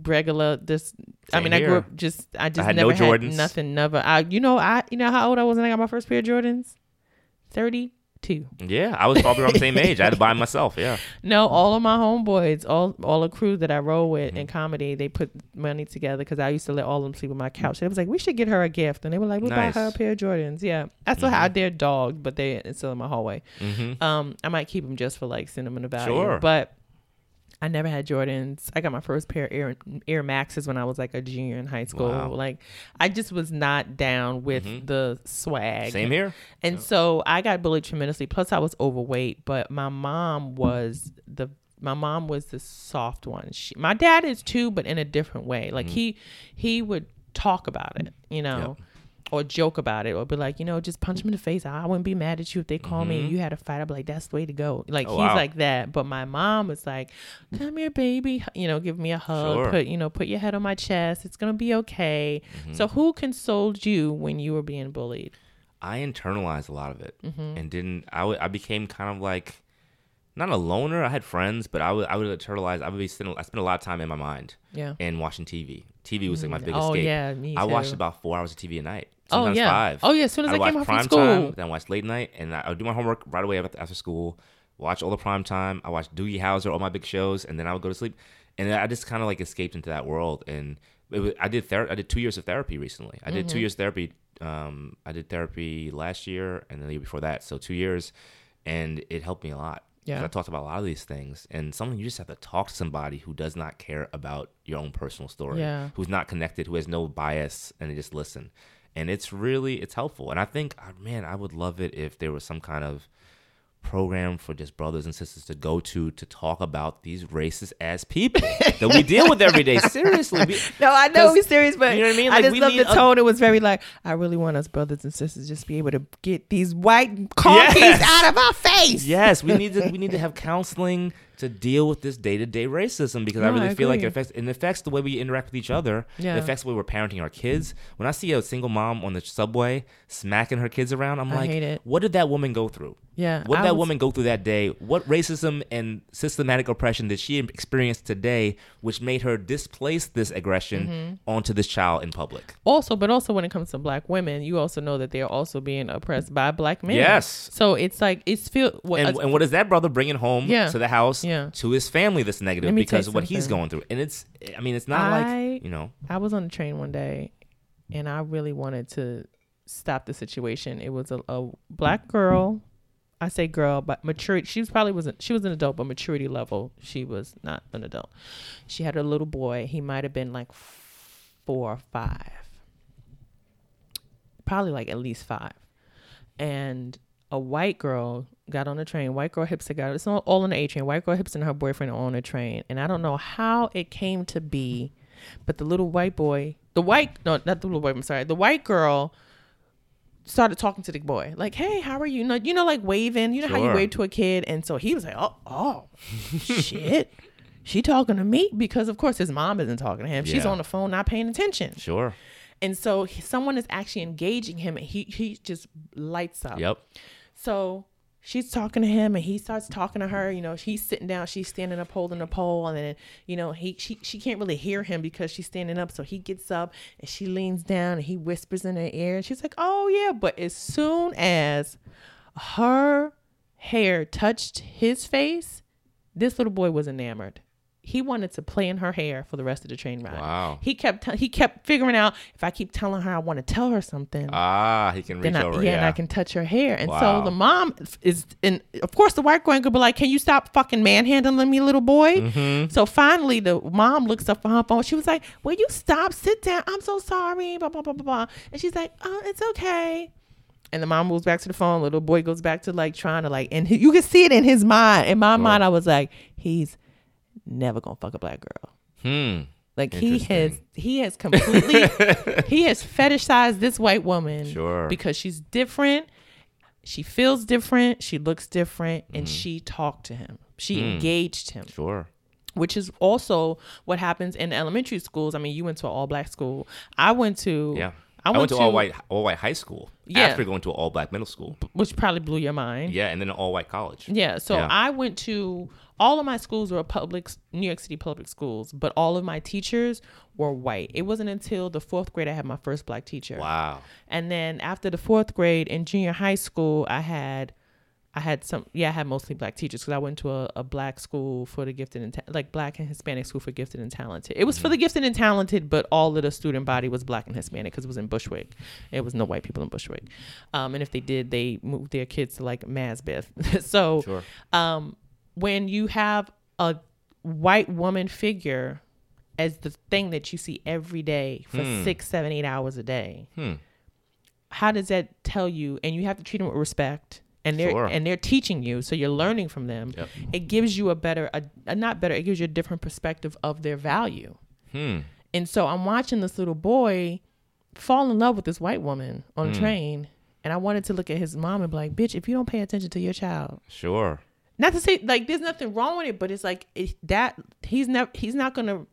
regular. This I mean I grew up just I just had never no had Jordans. nothing. Never. I you know I you know how old I was when I got my first pair of Jordans. Thirty two. Yeah, I was probably around the same age. I had to buy them myself. Yeah. No, all of my homeboys, all all the crew that I roll with Mm-hmm. in comedy, they put money together because I used to let all of them sleep on my couch. They was like, we should get her a gift, and they were like, we'll Nice. buy her a pair of Jordans. Yeah, that's what I dare dog, but they it's still in my hallway. Mm-hmm. Um, I might keep them just for like sentimental value, Sure. but. I never had Jordans. I got my first pair of Air, Air Maxes when I was like a junior in high school. Wow. Like, I just was not down with mm-hmm. the swag. Same here. And so I got bullied tremendously. Plus, I was overweight, but my mom was the my mom was the soft one. She, my dad is too, but in a different way. Like mm-hmm. he he would talk about it, you know. Or joke about it or be like, you know, just punch him in the face. I wouldn't be mad at you if they call me and you had a fight. I'd be like, that's the way to go. Like Mm-hmm. Oh, he's wow. like that. But my mom was like, come here, baby. You know, give me a hug. Sure. Put you know, put your head on my chest. It's gonna be okay. Mm-hmm. So who consoled you when you were being bullied? I internalized a lot of it Mm-hmm. and didn't. I I became kind of like not a loner. I had friends, but I would I would internalize. I would be spend, I spent a lot of time in my mind Yeah. and watching TV. TV was like my biggest. Oh escape. yeah, me too. I watched about four hours of TV a night. Oh yeah. five. Oh yeah. As soon as I, I'd watch came home from school. time, then watch late night, and I would do my homework right away after, school. Watch all the prime time. I watched Doogie Howser, all my big shows, and then I would go to sleep. And I just kind of like escaped into that world. And it was, I did ther- I did two years of therapy recently. I did Mm-hmm. two years of therapy. Um, I did therapy last year and the year before that, so two years, and it helped me a lot. Yeah. I talked about a lot of these things, and something you just have to talk to somebody who does not care about your own personal story, Yeah. who's not connected, who has no bias, and they just listen. And it's really it's helpful. And I think, uh, man, I would love it if there was some kind of program for just brothers and sisters to go to to talk about these racist ass people that we deal with every day. Seriously, we- No, I know we're serious, but you know what I mean? I just love the a- tone. it was very like, I really want us brothers and sisters just be able to get these white car keys Yes. out of our face. yes, we need to we need to have counseling to deal with this day to day racism because I No, I really feel like it affects it affects the way we interact with each other. Yeah. It affects the way we're parenting our kids. When I see a single mom on the subway smacking her kids around, I'm I like, what did that woman go through? Yeah, What did that was- woman go through that day? What racism and systematic oppression did she experience today, which made her displace this aggression Mm-hmm. onto this child in public? Also, but also when it comes to black women, you also know that they're also being oppressed by black men. Yes. So it's like it's feel what And, and what is that brother bringing home Yeah. to the house Yeah. to his family that's negative Let me tell because of what he's going through? And it's, I mean, it's not I- like, you know, I was on the train one day and I really wanted to stop the situation. It was a, a black girl. I say girl, but maturity. She was probably wasn't. She was an adult, but maturity level, she was not an adult. She had a little boy. He might have been like four or five, probably like at least five. And a white girl got on the train. White girl hipster got it's all, all on the A train. White girl hipster and her boyfriend are on the train. And I don't know how it came to be, but the little white boy, the white no, not the little boy. I'm sorry, the white girl started talking to the boy like, "Hey, how are you?" You know, you know, like waving. You know how you wave to a kid, and so he was like, "Oh, oh, shit." She talking to me because, of course, his mom isn't talking to him. She's on the phone, not paying attention. sure. And so he- someone is actually engaging him, and he he just lights up. Yep. So she's talking to him, and he starts talking to her. You know, he's sitting down, she's standing up holding a pole, and then you know he she she can't really hear him because she's standing up. So he gets up and she leans down, and he whispers in her ear, and she's like, "Oh yeah," but as soon as her hair touched his face, this little boy was enamored. He wanted to play in her hair for the rest of the train ride. Wow. He kept t- he kept figuring out if I keep telling her I want to tell her something, Ah, he can reach I, over. yeah, Yeah. and I can touch her hair. And Wow. so the mom is, and of course the white girl could be like, "Can you stop fucking manhandling me, little boy?" Mm-hmm. So finally, the mom looks up for her phone. She was like, "Will you stop? Sit down. I'm so sorry." Blah blah blah blah blah. And she's like, "Oh, it's okay." And the mom moves back to the phone. Little boy goes back to like trying to like, and he, you can see it in his mind. In my mind, I was like, he's never gonna fuck a black girl. Hmm. Like he has he has completely he has fetishized this white woman Sure. because she's different. She feels different, she looks different, Mm-hmm. and she talked to him. She Mm. engaged him, Sure. which is also what happens in elementary schools. I mean, you went to an all black school. I went to Yeah. I I went, went, to, all white all white high school Yeah. after going to an all black middle school. which probably blew your mind. Yeah, and then an all white college. Yeah, so Yeah. I went to all of my schools were public New York City public schools, but all of my teachers were white. It wasn't until the fourth grade I had my first black teacher. Wow. And then after the fourth grade in junior high school, I had, I had some, yeah, I had mostly black teachers because I went to a, a black school for the gifted and ta- like black and Hispanic school for gifted and talented. It was for the gifted and talented, but all of the student body was black and Hispanic because it was in Bushwick. It was no white people in Bushwick, um, and if they did, they moved their kids to like Maspeth. so, Sure. um, when you have a white woman figure as the thing that you see every day for Hmm. six, seven, eight hours a day Hmm. how does that tell you and you have to treat them with respect and they're Sure. and they're teaching you so you're learning from them Yep. it gives you a better a, a not better it gives you a different perspective of their value Hmm. and so i'm watching this little boy fall in love with this white woman on a Mm. train, and I wanted to look at his mom and be like, "Bitch, if you don't pay attention to your child, Sure. Not to say like there's nothing wrong with it, but it's like it, that he's never he's not gonna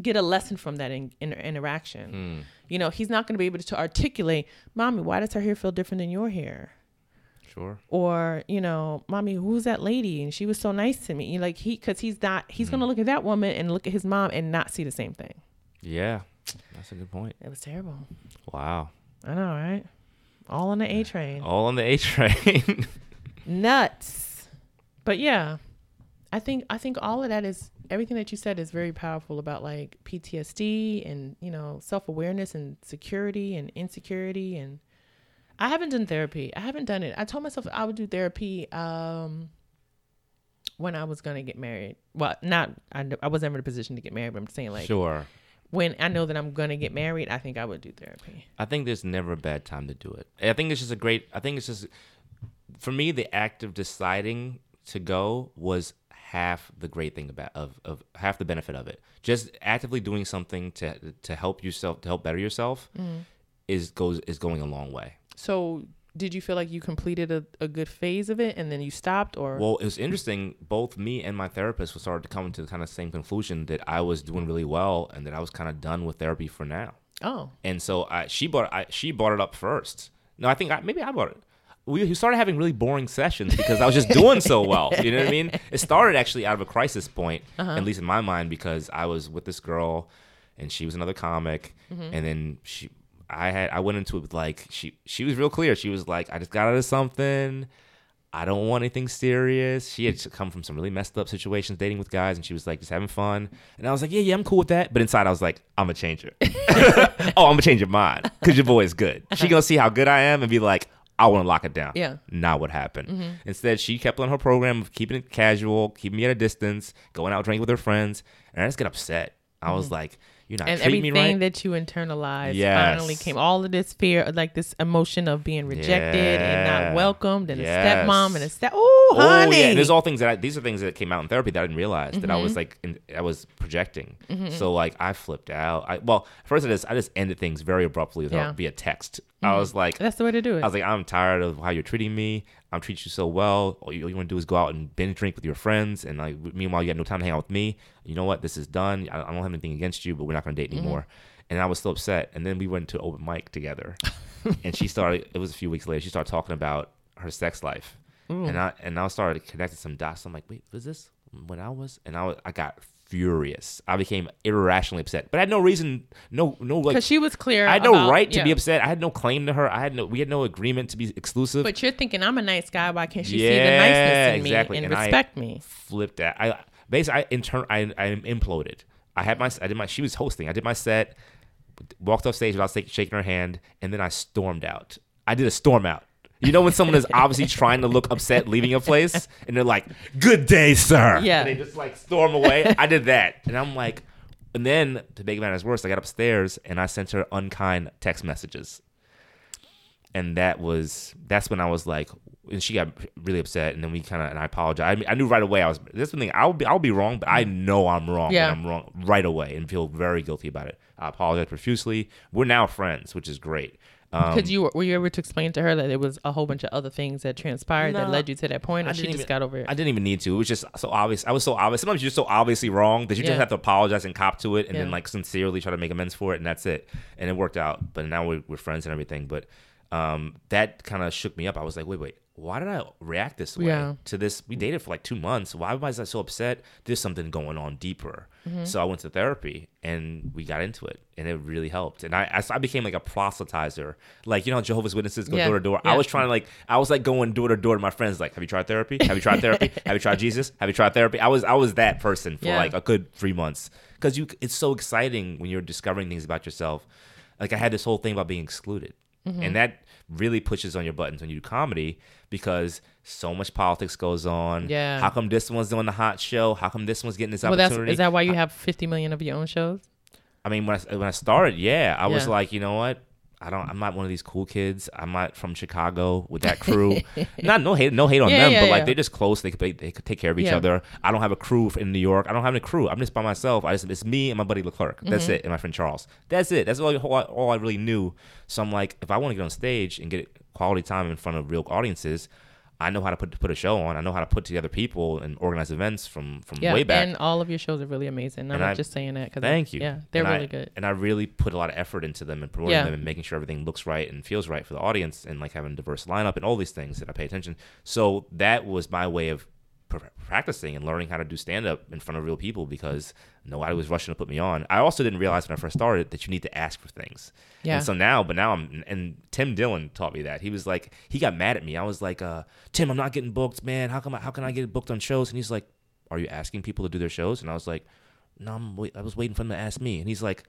get a lesson from that in, in, interaction. Mm. You know, he's not gonna be able to articulate, "Mommy, why does her hair feel different than your hair?" Sure. or you know mommy who's that lady and she was so nice to me You like he because he's not he's gonna look at that woman and look at his mom and not see the same thing Yeah. That's a good point. it was terrible Wow. i know right all on the a train All on the A train. nuts but yeah i think i think all of that is everything that you said is very powerful about like ptsd and you know self-awareness and security and insecurity and i haven't done therapy i haven't done it i told myself i would do therapy um when i was gonna get married well not i, I was never in a position to get married but i'm saying like sure. when i know that i'm gonna get married i think i would do therapy I think there's never a bad time to do it. I think it's just a great. I think it's just for me the act of deciding to go was half the great thing about of, of half the benefit of it. Just actively doing something to to help yourself to help better yourself mm. is goes is going a long way. so did you feel like you completed a, a good phase of it and then you stopped or Well, it was interesting. Both me and my therapist started to come to the kind of same conclusion that I was doing really well and that I was kind of done with therapy for now. oh And so I, she brought I, she brought it up first. No, I think I, maybe I brought it. We, we started having really boring sessions because I was just doing so well. You know what I mean? It started actually out of a crisis point, uh-huh. at least in my mind, because I was with this girl, and she was another comic, mm-hmm. and then she, I had, I went into it with like she, she was real clear. She was like, I just got out of something. I don't want anything serious. She had come from some really messed up situations, dating with guys, and she was like just having fun. And I was like, yeah, yeah, I'm cool with that. But inside, I was like, I'm gonna change her. oh, I'm gonna change your mind because your boy is good. She gonna see how good I am and be like, I want to lock it down. Yeah. Not what happened. Instead, she kept on her program of keeping it casual, keeping me at a distance, going out drinking with her friends, and I just get upset. I was like, you're not and treating me right. everything right. that you internalized Yes. finally came all of this fear like this emotion of being rejected and not welcomed and Yes. a stepmom and a step oh honey Mm-hmm. yeah, and there's all things that I, these are things that came out in therapy that I didn't realize that I was like in, I was projecting. So like I flipped out. I well first I just I just ended things very abruptly without, Yeah. Mm-hmm. via text. I mm. was like that's the way to do it I was like I'm tired of how you're treating me. I'm treating you so well. All you, all you want to do is go out and binge drink with your friends, and like meanwhile you got no time to hang out with me. You know what? This is done. I, I don't have anything against you, but we're not going to date mm-hmm. anymore. And I was still upset. And then we went to open mic together, and she started. It was a few weeks later. She started talking about her sex life, and I and I started connecting some dots. I'm like, wait, was this when I was? And I was, I got furious. I became irrationally upset, but I had no reason, no no like because she was clear I had no about- right to be upset. I had no claim to her. I had no. We had no agreement to be exclusive. but you're thinking i'm a nice guy why can't she see the niceness in exactly. me and, And I- respect me flipped that. I basically I intern I I imploded. I had my I did my she was hosting. I did my set, walked off stage without shaking her hand, and then I stormed out. I did a storm out. You know when someone is obviously trying to look upset leaving a place and they're like, "Good day, sir." Yeah. And they just like storm away. I did that. And I'm like and then to make matters worse, I got upstairs and I sent her unkind text messages. And that was that's when I was like, and she got really upset, and then we kind of and I apologized. I, mean, I knew right away I was this one thing. I'll be I'll be wrong, but I know I'm wrong. Yeah. and I'm wrong right away, and feel very guilty about it. I apologize profusely. We're now friends, which is great. Um, because you were, were you able to explain to her that there was a whole bunch of other things that transpired that led you to that point or I she didn't just even- got over it I didn't even need to. It was just so obvious. I was so obvious. Sometimes you're so obviously wrong that you Yeah. just have to apologize and cop to it, and then like sincerely try to make amends for it, and that's it. And it worked out. But now we're, we're friends and everything. But um, that kind of shook me up. I was like, wait, wait, why did I react this way Yeah. to this? We dated for like two months. Why was I so upset? There's something going on deeper. Mm-hmm. So I went to therapy and we got into it, and it really helped. And I, I, I became like a proselytizer. Like you know, Jehovah's Witnesses go Yeah. door to door. Yeah. I was trying to like I was like going door to door to my friends like have you tried therapy have you tried therapy have you tried jesus have you tried therapy i was i was that person for Yeah. like a good three months because you it's so exciting when you're discovering things about yourself like i had this whole thing about being excluded Mm-hmm. and that really pushes on your buttons when you do comedy because so much politics goes on. Yeah. how come this one's doing the hot show? How come this one's getting this well that's opportunity? is that why you have 50 million of your own shows? I mean, when I, when I started, yeah, I was like, you know what? I don't. I'm not one of these cool kids. I'm not from Chicago with that crew. not no hate, no hate on Yeah, them, yeah, but like they're just close. They could they, they could take care of each Yeah. other. I don't have a crew in New York. I don't have any crew. I'm just by myself. I just it's me and my buddy Leclerc. That's Mm-hmm. it, and my friend Charles. That's it. That's all, all, all I really knew. So I'm like, if I want to get on stage and get quality time in front of real audiences. I know how to put put a show on. I know how to put together people and organize events from from Yeah, way back. and all of your shows are really amazing. I'm I- just saying that because Thank you. Yeah, they're And really I, good. And I really put a lot of effort into them and promoting Yeah. them and making sure everything looks right and feels right for the audience and like having a diverse lineup and all these things that I pay attention. So that was my way of practicing and learning how to do stand up in front of real people because nobody was rushing to put me on. I also didn't realize when I first started that you need to ask for things. Yeah. And so now, but now I'm, and Tim Dillon taught me that. He was like, he got mad at me. I was like, uh, Tim, I'm not getting booked, man. How come, I, how can I get booked on shows? And he's like, are you asking people to do their shows? And I was like, no, I'm wait, I was waiting for him to ask me. And he's like,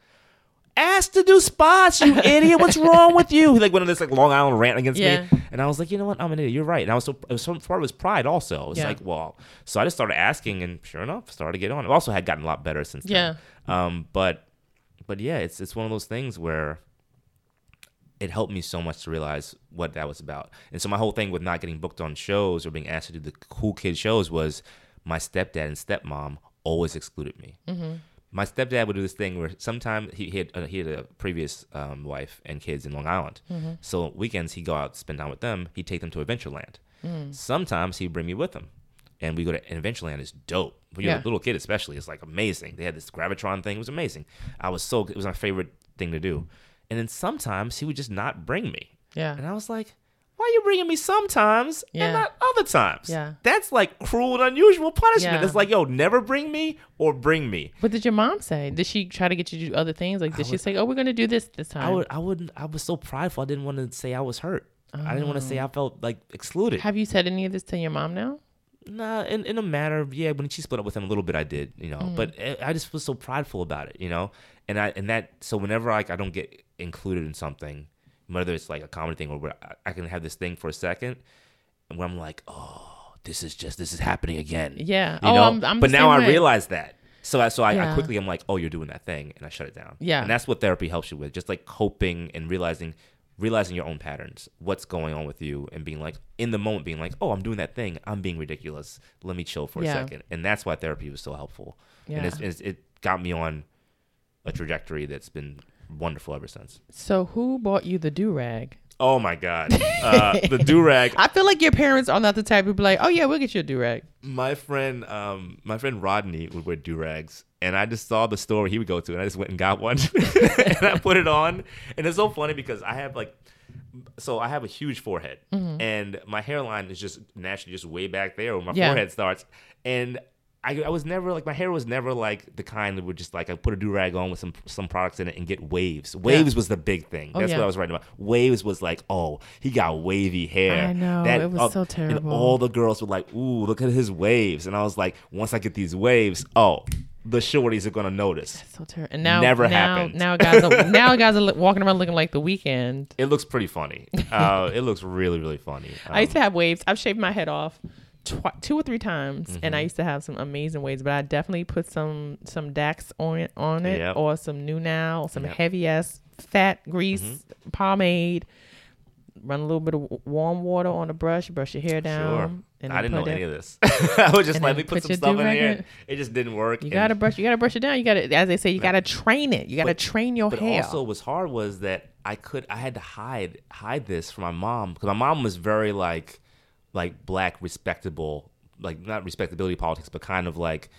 ask to do spots, you idiot. What's wrong with you? He like went on this like Long Island rant against Yeah. me. And I was like, you know what? I'm an idiot. You're right. And I was so, it was some part of his pride also. It was Yeah. like, well, so I just started asking and sure enough, started to get on. It also had gotten a lot better since then. Um, but, but yeah, it's, it's one of those things where it helped me so much to realize what that was about. And so my whole thing with not getting booked on shows or being asked to do the cool kid shows was my stepdad and stepmom always excluded me. My stepdad would do this thing where sometimes he, he had uh, he had a previous um, wife and kids in Long Island. So weekends he'd go out spend time with them. He'd take them to Adventureland. Sometimes he'd bring me with him, and we go to and Adventureland is dope. When you're Yeah. a little kid, especially, it's like amazing. They had this gravitron thing; it was amazing. I was so it was my favorite thing to do. And then sometimes he would just not bring me, Yeah. and I was like, "Why are you bringing me sometimes Yeah. and not other times?" Yeah. that's like cruel and unusual punishment. Yeah. It's like, yo, never bring me or bring me. What did your mom say? Did she try to get you to do other things? Like, did she say, "Oh, we're gonna do this this time"? I would, I wouldn't. I was so prideful. I didn't want to say I was hurt. I didn't want to say I oh. felt like excluded. Have you said any of this to your mom now? Nah, in, in a matter of yeah, when she split up with him a little bit, I did, you know. But mm. I I just was so prideful about it, you know. And I and that so whenever like I don't get included in something, whether it's like a comedy thing or where I, can have this thing for a second, and where I'm like, oh, this is just this is happening again. Yeah. You oh, know. I'm. I'm but now I way. realize that. So I so I, I quickly I'm like, oh, you're doing that thing, and I shut it down. Yeah. And that's what therapy helps you with, just like coping and realizing realizing your own patterns, what's going on with you, and being like in the moment, being like, oh, I'm doing that thing, I'm being ridiculous. Let me chill for Yeah. a second, and that's why therapy was so helpful. Yeah. And it's, it's, it got me on a trajectory that's been wonderful ever since. So, who bought you the do rag? Oh my god, uh, the do rag. I feel like your parents are not the type to be like, "Oh yeah, we'll get you a do rag." my friend um my friend Rodney would wear do rags and I just saw the store he would go to and I just went and got one and I put it on and it's so funny because I have like so I have a huge forehead and my hairline is just naturally just way back there where my Yeah. forehead starts and I, I was never like my hair was never like the kind that would just like I put a do rag on with some some products in it and get waves. Waves was the big thing. Oh, That's yeah. what I was writing about. Waves was like, oh, he got wavy hair. I know, it was so terrible. And all the girls were like, "Ooh, look at his waves," and I was like, "Once I get these waves, oh, the shorties are gonna notice." So terrible. And now, Never now, happened. Now guys, are, now guys are walking around looking like the Weeknd. It looks pretty funny. Uh, it looks really, really funny. I used Um, to have waves. I've shaved my head off twi- two or three times, and Mm-hmm. I used to have some amazing waves. But I definitely put some some Dax on it, on it, Yep. or some New Now, some Yep. Mm-hmm. heavy ass fat grease pomade. Run a little bit of warm water on the brush, brush your hair down. sure. And I didn't know it- any of this. I was just and like, then put put some stuff in here. It just didn't work. You gotta brush. You gotta brush it down. You gotta, as they say, you gotta train it. You gotta But- train your hair but hair. also what's hard was that I could I had to hide hide this from my mom because my mom was very like like black respectable like not respectability politics but kind of like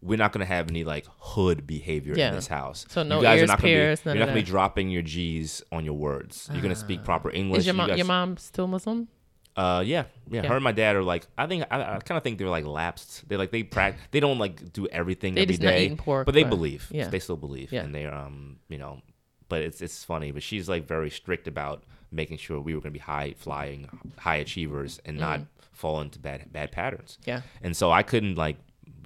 we're not gonna have any like hood behavior Yeah. in this house. So no you guys ears are not gonna pierced, be you're not gonna be dropping your G's on your words. You're gonna speak proper English. Is your You mom? guys- Your mom still Muslim? uh, yeah, yeah, Yeah. Her and my dad are like. I think I, I kind of think they're like lapsed. They like they practice. They don't like do everything They every day, pork, but they but- believe. yeah. they still believe, Yeah. and they're um, you know, but it's it's funny. But she's like very strict about making sure we were gonna be high flying, high achievers, and not fall into bad bad patterns. Mm-hmm. Yeah. And so I couldn't like.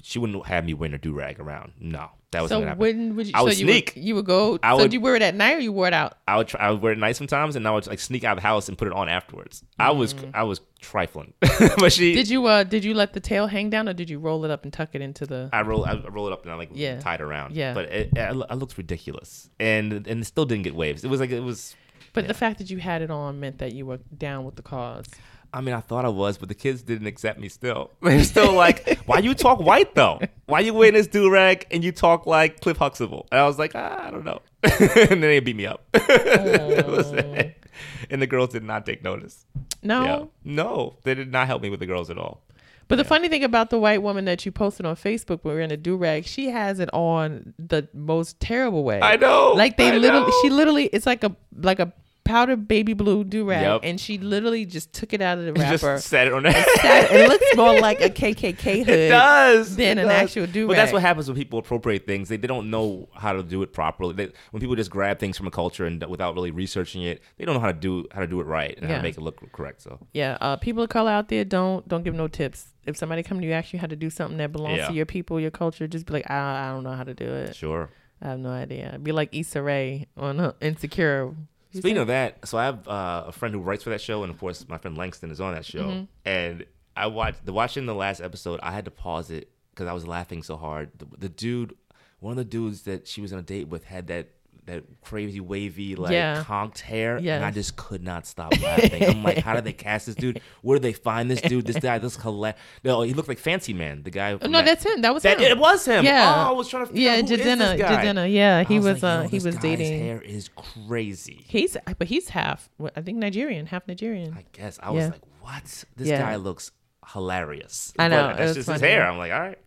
She wouldn't have me wearing a do rag around. No, that was So gonna when would you? I so would you sneak. Would, you would go. I so would- you wear it at night or you wore it out? I would try, I would wear it nice sometimes, and I would like sneak out of the house and put it on afterwards. I was I was trifling, but she Mm. Did you? Uh, did you let the tail hang down or did you roll it up and tuck it into the? I roll I roll it up and I like Yeah. tie it around. Yeah. But it, it, it looked ridiculous, and and it still didn't get waves. It was like it was But the fact that you had it on meant that you were down with the cause. I mean, I thought I was, but the kids didn't accept me still. They're still like, why you talk white though? Why you wearing this do rag and you talk like Cliff Huxtable? And I was like, ah, I don't know. and then they beat me up. And the girls did not take notice. No. Yeah. No, they did not help me with the girls at all. But the funny thing about the white woman that you posted on Facebook when we were in a do rag, she has it on the most terrible way. I know. Like they I literally, know. she literally, it's like a like a powdered baby blue do rag, Yep. and she literally just took it out of the just wrapper. set it on there. That- it looks more like a KKK hood. It does. than It an does. actual do-rag. But that's what happens when people appropriate things. They, they don't know how to do it properly. They, when people just grab things from a culture and without really researching it, they don't know how to do how to do it right and how to make it look correct. So Yeah, uh, people of color out there don't don't give no tips. If somebody come to you ask you how to do something that belongs Yeah. to your people, your culture, just be like, I, I don't know how to do it. sure. I have no idea. Be like Issa Rae on uh, Insecure. You Speaking said- of that, so I have uh, a friend who writes for that show, and of course, my friend Langston is on that show. Mm-hmm. And I watched the watching the last episode. I had to pause it because I was laughing so hard. The, the dude, one of the dudes that she was on a date with, had that that crazy wavy like Yeah. conked hair, and I just could not stop laughing. I'm like, how did they cast this dude? Where did they find this dude? This guy, this hilarious. No, he looked like Fancy Man, the guy. No, that- that's him. That was That, him. it was him. Yeah. Oh, I was trying to yeah, out Jadena. Jadena. Yeah, I he was. like, uh, he was dating. hair is crazy. He's, but he's half. I think Nigerian, half Nigerian. I guess I was Yeah. like, "What? This Yeah. guy looks hilarious." I know, But that's was just his hair. I'm like, all right.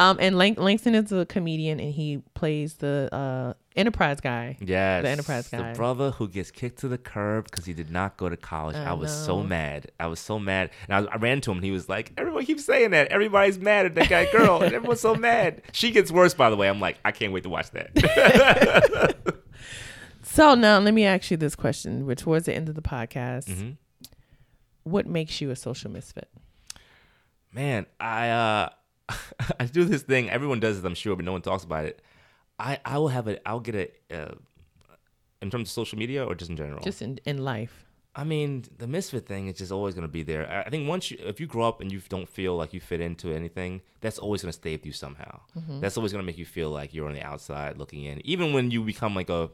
Um, and Lang- Langston is a comedian, and he plays the uh Enterprise guy. Yes, the Enterprise guy. the brother who gets kicked to the curb because he did not go to college. I, I was so mad. I was so mad, and I, was- I ran to him. and He was like, "Everyone keeps saying that. Everybody's mad at that guy girl, and everyone's so mad." She gets worse, by the way. I'm like, I can't wait to watch that. So now let me ask you this question. We're towards the end of the podcast. Mhm. What makes you a social misfit? Man, I uh, I do this thing. Everyone does it, I'm sure, but no one talks about it. I I will have a. I'll get a. Uh, in terms of social media or just in general? Just in, in life. I mean, the misfit thing is just always going to be there. I- I think once you, if you grow up and you don't feel like you fit into anything, that's always going to stay with you somehow. That's always going to make you feel like you're on the outside looking in. Even when you become like a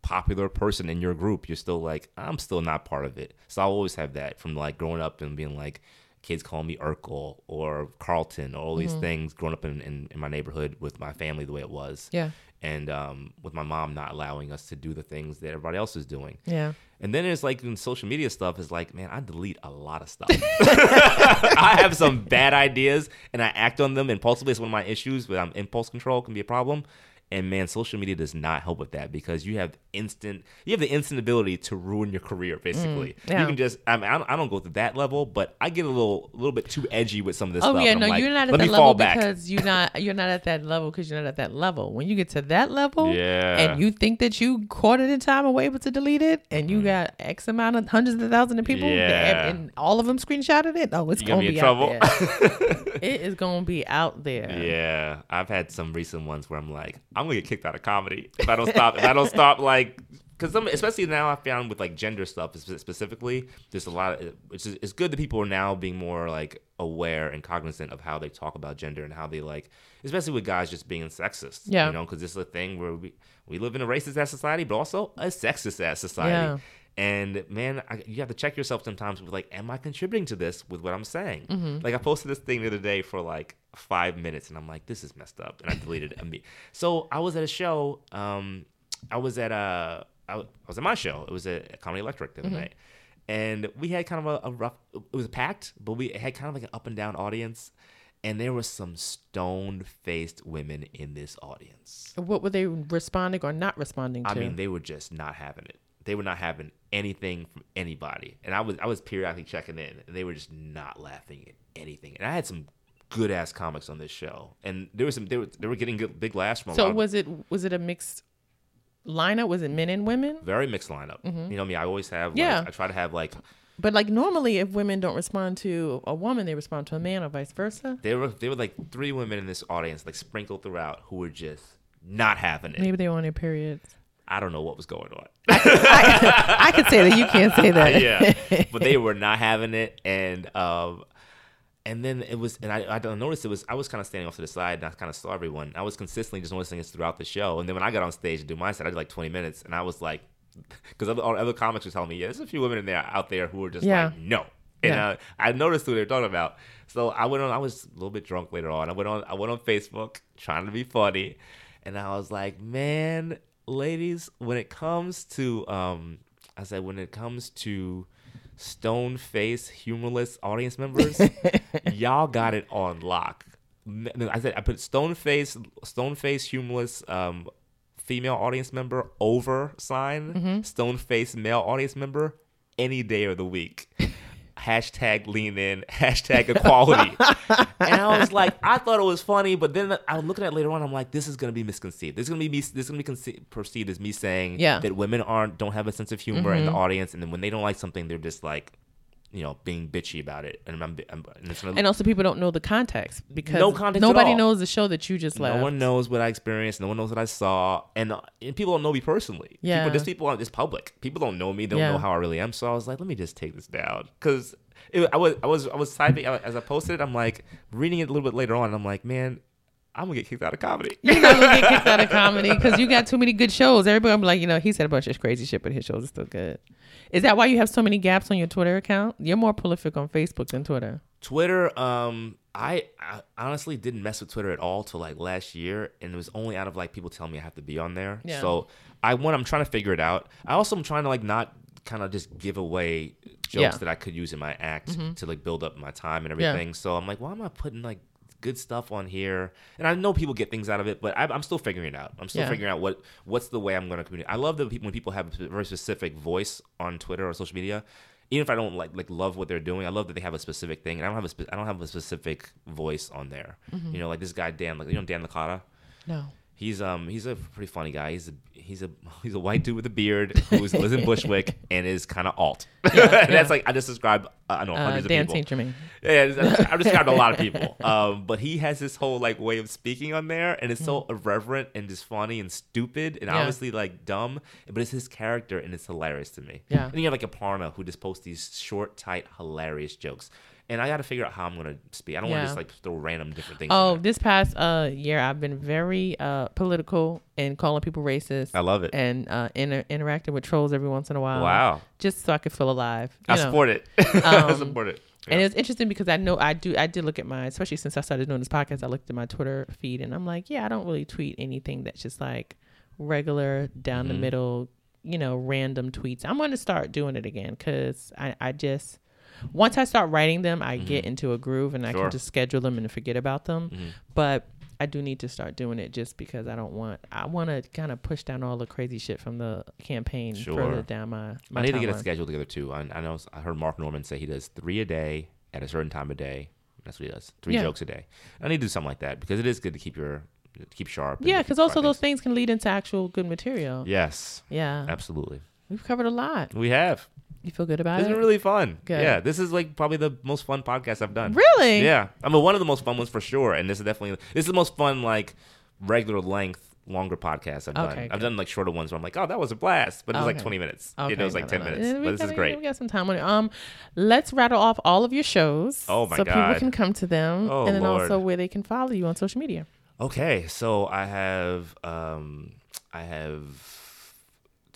popular person in your group, you're still like, I'm still not part of it. So I always have that from like growing up and being like, kids calling me Urkel or Carlton or all these things growing up in, in, in my neighborhood with my family the way it was. Yeah. And um, with my mom not allowing us to do the things that everybody else is doing. Yeah. And then it's like in social media stuff is like, man, I delete a lot of stuff. I have some bad ideas and I act on them impulsively. It's one of my issues with um, impulse control can be a problem. And man, social media does not help with that because you have instant, you have the instant ability to ruin your career. Mm, basically, yeah. you can just. I, mean, I, don't, I don't go to that level, but I get a little, a little bit too edgy with some of this Oh stuff. yeah, no, like, you're not at that level because you're not you're not at that level because you're not at that level. When you get to that level, Yeah. and you think that you caught it in time and were able to delete it, and you mm-hmm. got X amount of hundreds of thousands of people, that- Yeah. and all of them screenshotted it. Oh, it's gonna gonna be, be out trouble. there. it is gonna be out there. Yeah, I've had some recent ones where I'm like, I'm gonna get kicked out of comedy if I don't stop. if I don't stop, like, because some, especially now, I found with like gender stuff specifically, there's a lot. Of, it's it's good that people are now being more like aware and cognizant of how they talk about gender and how they like, especially with guys just being sexist. Yeah. you know, because this is a thing where we we live in a racist ass society, but also a sexist ass society. Yeah. And man, I, you have to check yourself sometimes with like, am I contributing to this with what I'm saying? Mm-hmm. Like I posted this thing the other day for like five minutes, and I'm like, this is messed up, and I deleted it. So I was at a show. Um, I was at a, I was at my show. It was at Comedy Electric the other Mm-hmm. night, and we had kind of a, a rough. It was packed, but we had kind of like an up and down audience. And there were some stone faced women in this audience. What were they responding or not responding to? I mean, they were just not having it. They were not having anything from anybody. And I was I was periodically checking in, and they were just not laughing at anything. And I had some good ass comics on this show, and there was some they were they were getting good, big laughs from so was it was it a mixed lineup? Was it men and women? very mixed lineup. You know me, I always have. Like, Yeah. I try to have like But like normally, if women don't respond to a woman, they respond to a man, or vice versa. there were there were like three women in this audience like sprinkled throughout who were just not having it. Maybe they were on their periods. I don't know what was going on. I could say that. You can't say that. yeah, but they were not having it, and um, and then it was, and I, I don't notice it was. I was kind of standing off to the side, and I kind of saw everyone. I was consistently just noticing this throughout the show, and then when I got on stage to do my set, I did like twenty minutes, and I was like, because other, other comics were telling me, yeah, there's a few women in there out there who are just Yeah. like, no. And Yeah. uh, I noticed who they were talking about. So I went on. I was a little bit drunk later on. I went on. I went on Facebook trying to be funny, and I was like, man, ladies, when it comes to, um, I said, when it comes to stone face humorless audience members, y'all got it on lock. I said I put stone face, stone face humorless um, female audience member over sign, Mm-hmm. stone face male audience member any day of the week. hashtag lean in, hashtag equality. and I was like, I thought it was funny, but then I was looking at it later on. I'm like, this is gonna be misconceived. This is gonna be me. This is gonna be conce- perceived as me saying Yeah. Mm-hmm. that women aren't don't have a sense of humor in the audience, and then when they don't like something, they're just like, you know, being bitchy about it. And I'm, I'm and And also, people don't know the context because No context nobody knows the show that you just left. no one knows what I experienced. No one knows what I saw, and, uh, and people don't know me personally. Yeah. people, just people this public. People don't know me. They don't Yeah. know how I really am. So I was like, let me just take this down because I was I was I was typing as I posted it. I'm like reading it a little bit later on. I'm like, man, I'm gonna get kicked out of comedy. You're not gonna get kicked out of comedy because you got too many good shows. Everybody gonna be like, you know, he said a bunch of crazy shit, but his shows are still good. Is that why you have so many gaps on your Twitter account? You're more prolific on Facebook than Twitter. Twitter, um, I, I honestly didn't mess with Twitter at all till like last year, and it was only out of like people telling me I have to be on there. Yeah. So I one, I'm trying to figure it out. I also am trying to like not kind of just give away jokes Yeah. Mm-hmm. that I could use in my act to like build up my time and Yeah. everything. So I'm like, why am I putting like good stuff on here? And I know people get things out of it, but I, I'm still figuring it out. I'm still Yeah. figuring out what what's the way I'm going to communicate. I love that people, when people have a very specific voice on Twitter or social media. Even if I don't like like love what they're doing, I love that they have a specific thing, and I don't have a spe- I don't have a specific voice on there. Mm-hmm. You know, like this guy Dan, like you know Dan Licata. No. He's um he's a pretty funny guy. He's a he's a he's a white dude with a beard who lives in Bushwick and is kind of alt. and yeah. that's like I just described uh, I know Uh, hundreds Dan of people. St. Germain. Yeah, I've described a lot of people. Um, but he has this whole like way of speaking on there, and it's so irreverent and just funny and stupid and Mm. Yeah. obviously like dumb. But it's his character, and it's hilarious to me. Yeah. And you have like Aparna who just posts these short, tight, hilarious jokes. And I got to figure out how I'm gonna speak. I don't want to just like throw random different things. Oh, this past uh year, I've been very uh political and calling people racist. I love it. and uh, inter- interacting with trolls every once in a while. Wow. Just so I could feel alive. you I know. support it. I Um, support it. And Yeah. it's interesting because I know I do. I did look at my, especially since I started doing this podcast. I looked at my Twitter feed, and I'm like, yeah, I don't really tweet anything that's just like regular, down the Mhm. middle, you know, random tweets. I'm going to start doing it again because I, I just once I start writing them, I get into a groove and I can just schedule them and forget about them. Mhm. But I do need to start doing it just because I don't want. I want to kind of push down all the crazy shit from the campaign Sure. further down my. my I need to get a schedule together too. I, I know I heard Mark Normand say he does three a day at a certain time of day. That's what he does. Three Yeah. jokes a day. I need to do something like that because it is good to keep your keep sharp. Yeah, because also those things can lead into actual good material. Yes, Yeah. absolutely. We've covered a lot. We have. You feel good about it? This it? is really fun. Good. Yeah, this is like probably the most fun podcast I've done. really? Yeah, I mean one of the most fun ones for sure, and this is definitely this is the most fun like regular length longer podcast I've done. Okay, I've done like shorter ones where I'm like, oh, that was a blast, but it was like 20 minutes. Okay, you know, it was like 10 minutes, but this got- is great. We got some time on it. Um, let's rattle off all of your shows. Oh, my so God. people can come to them, Oh, and then Lord. also where they can follow you on social media. Okay, so I have um I have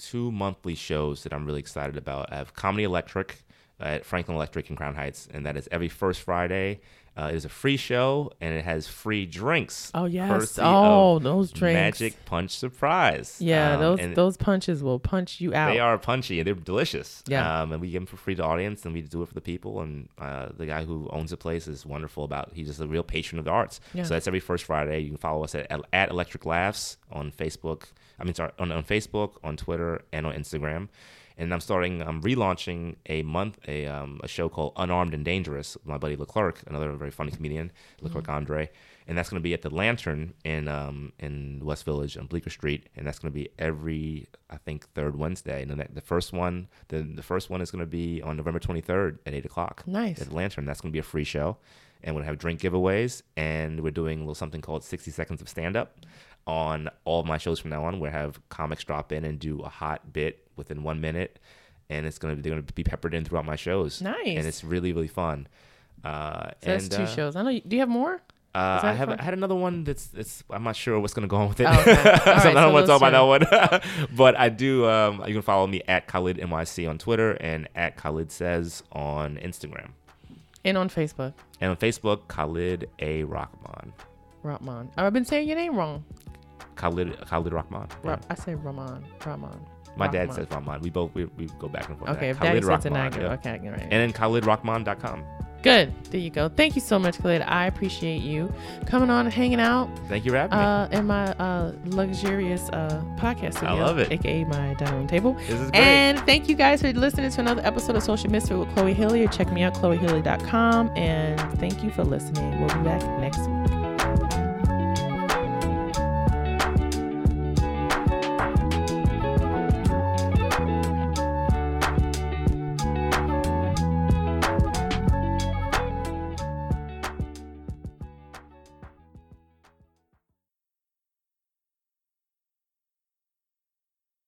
two monthly shows that I'm really excited about. I have Comedy Electric at Franklin Electric in Crown Heights, and that is every first Friday. Uh, it is a free show, and it has free drinks. Oh yes. Oh, those drinks. Magic Punch Surprise. Yeah, Um, those those punches will punch you out. They are punchy and they're delicious. Yeah. Um, and we give them for free to the audience, and we do it for the people. And uh, the guy who owns the place is wonderful about. He's just a real patron of the arts. Yeah. So that's every first Friday. You can follow us at at Electric Laughs on Facebook. I mean, sorry, on, on Facebook, on Twitter, and on Instagram. And I'm starting. I'm relaunching a month a um, a show called Unarmed and Dangerous with my buddy Leclerc, another very funny comedian, Leclerc Andre. And that's going to be at the Lantern in um, in West Village on Bleecker Street, and that's going to be every I think third Wednesday. And then the first one, the the first one is going to be on November 23rd at eight o'clock Nice. at the Lantern. That's going to be a free show, and we're gonna have drink giveaways, and we're doing a little something called 60 seconds of stand up on all of my shows from now on. Where I have comics drop in and do a hot bit within one minute, and it's gonna they're gonna be peppered in throughout my shows. Nice. and it's really really fun. Uh, So that's and, two uh, shows. I know. You, do you have more? Uh, I have fun? I had another one that's it's I'm not sure what's gonna go on with it. Oh, okay. So right, I don't so want to talk about that one. but I do. Um, you can follow me at Khalid NYC on Twitter and at Khalid Says on Instagram And on Facebook, and on Facebook Khalid A Rahman. Rahman. Oh, I've been saying your name wrong. Khalid Khalid Rahman. I say Rahman. Rahman. My dad says Rahman. We both we, we go back and forth. Okay, if Khalid Daddy says it, Rahman, I go. yeah. Okay, I get it right. And then KhalidRahman.com. Good. There you go. Thank you so much, Khalid. I appreciate you coming on and hanging out Thank you for having me. uh, in my uh, luxurious uh, podcast studio, I love it. aka my dining room table. This is great. And thank you guys for listening to another episode of Social Misfit with Chloe Hilliard. Check me out, chloehilliard.com. And thank you for listening. We'll be back next week.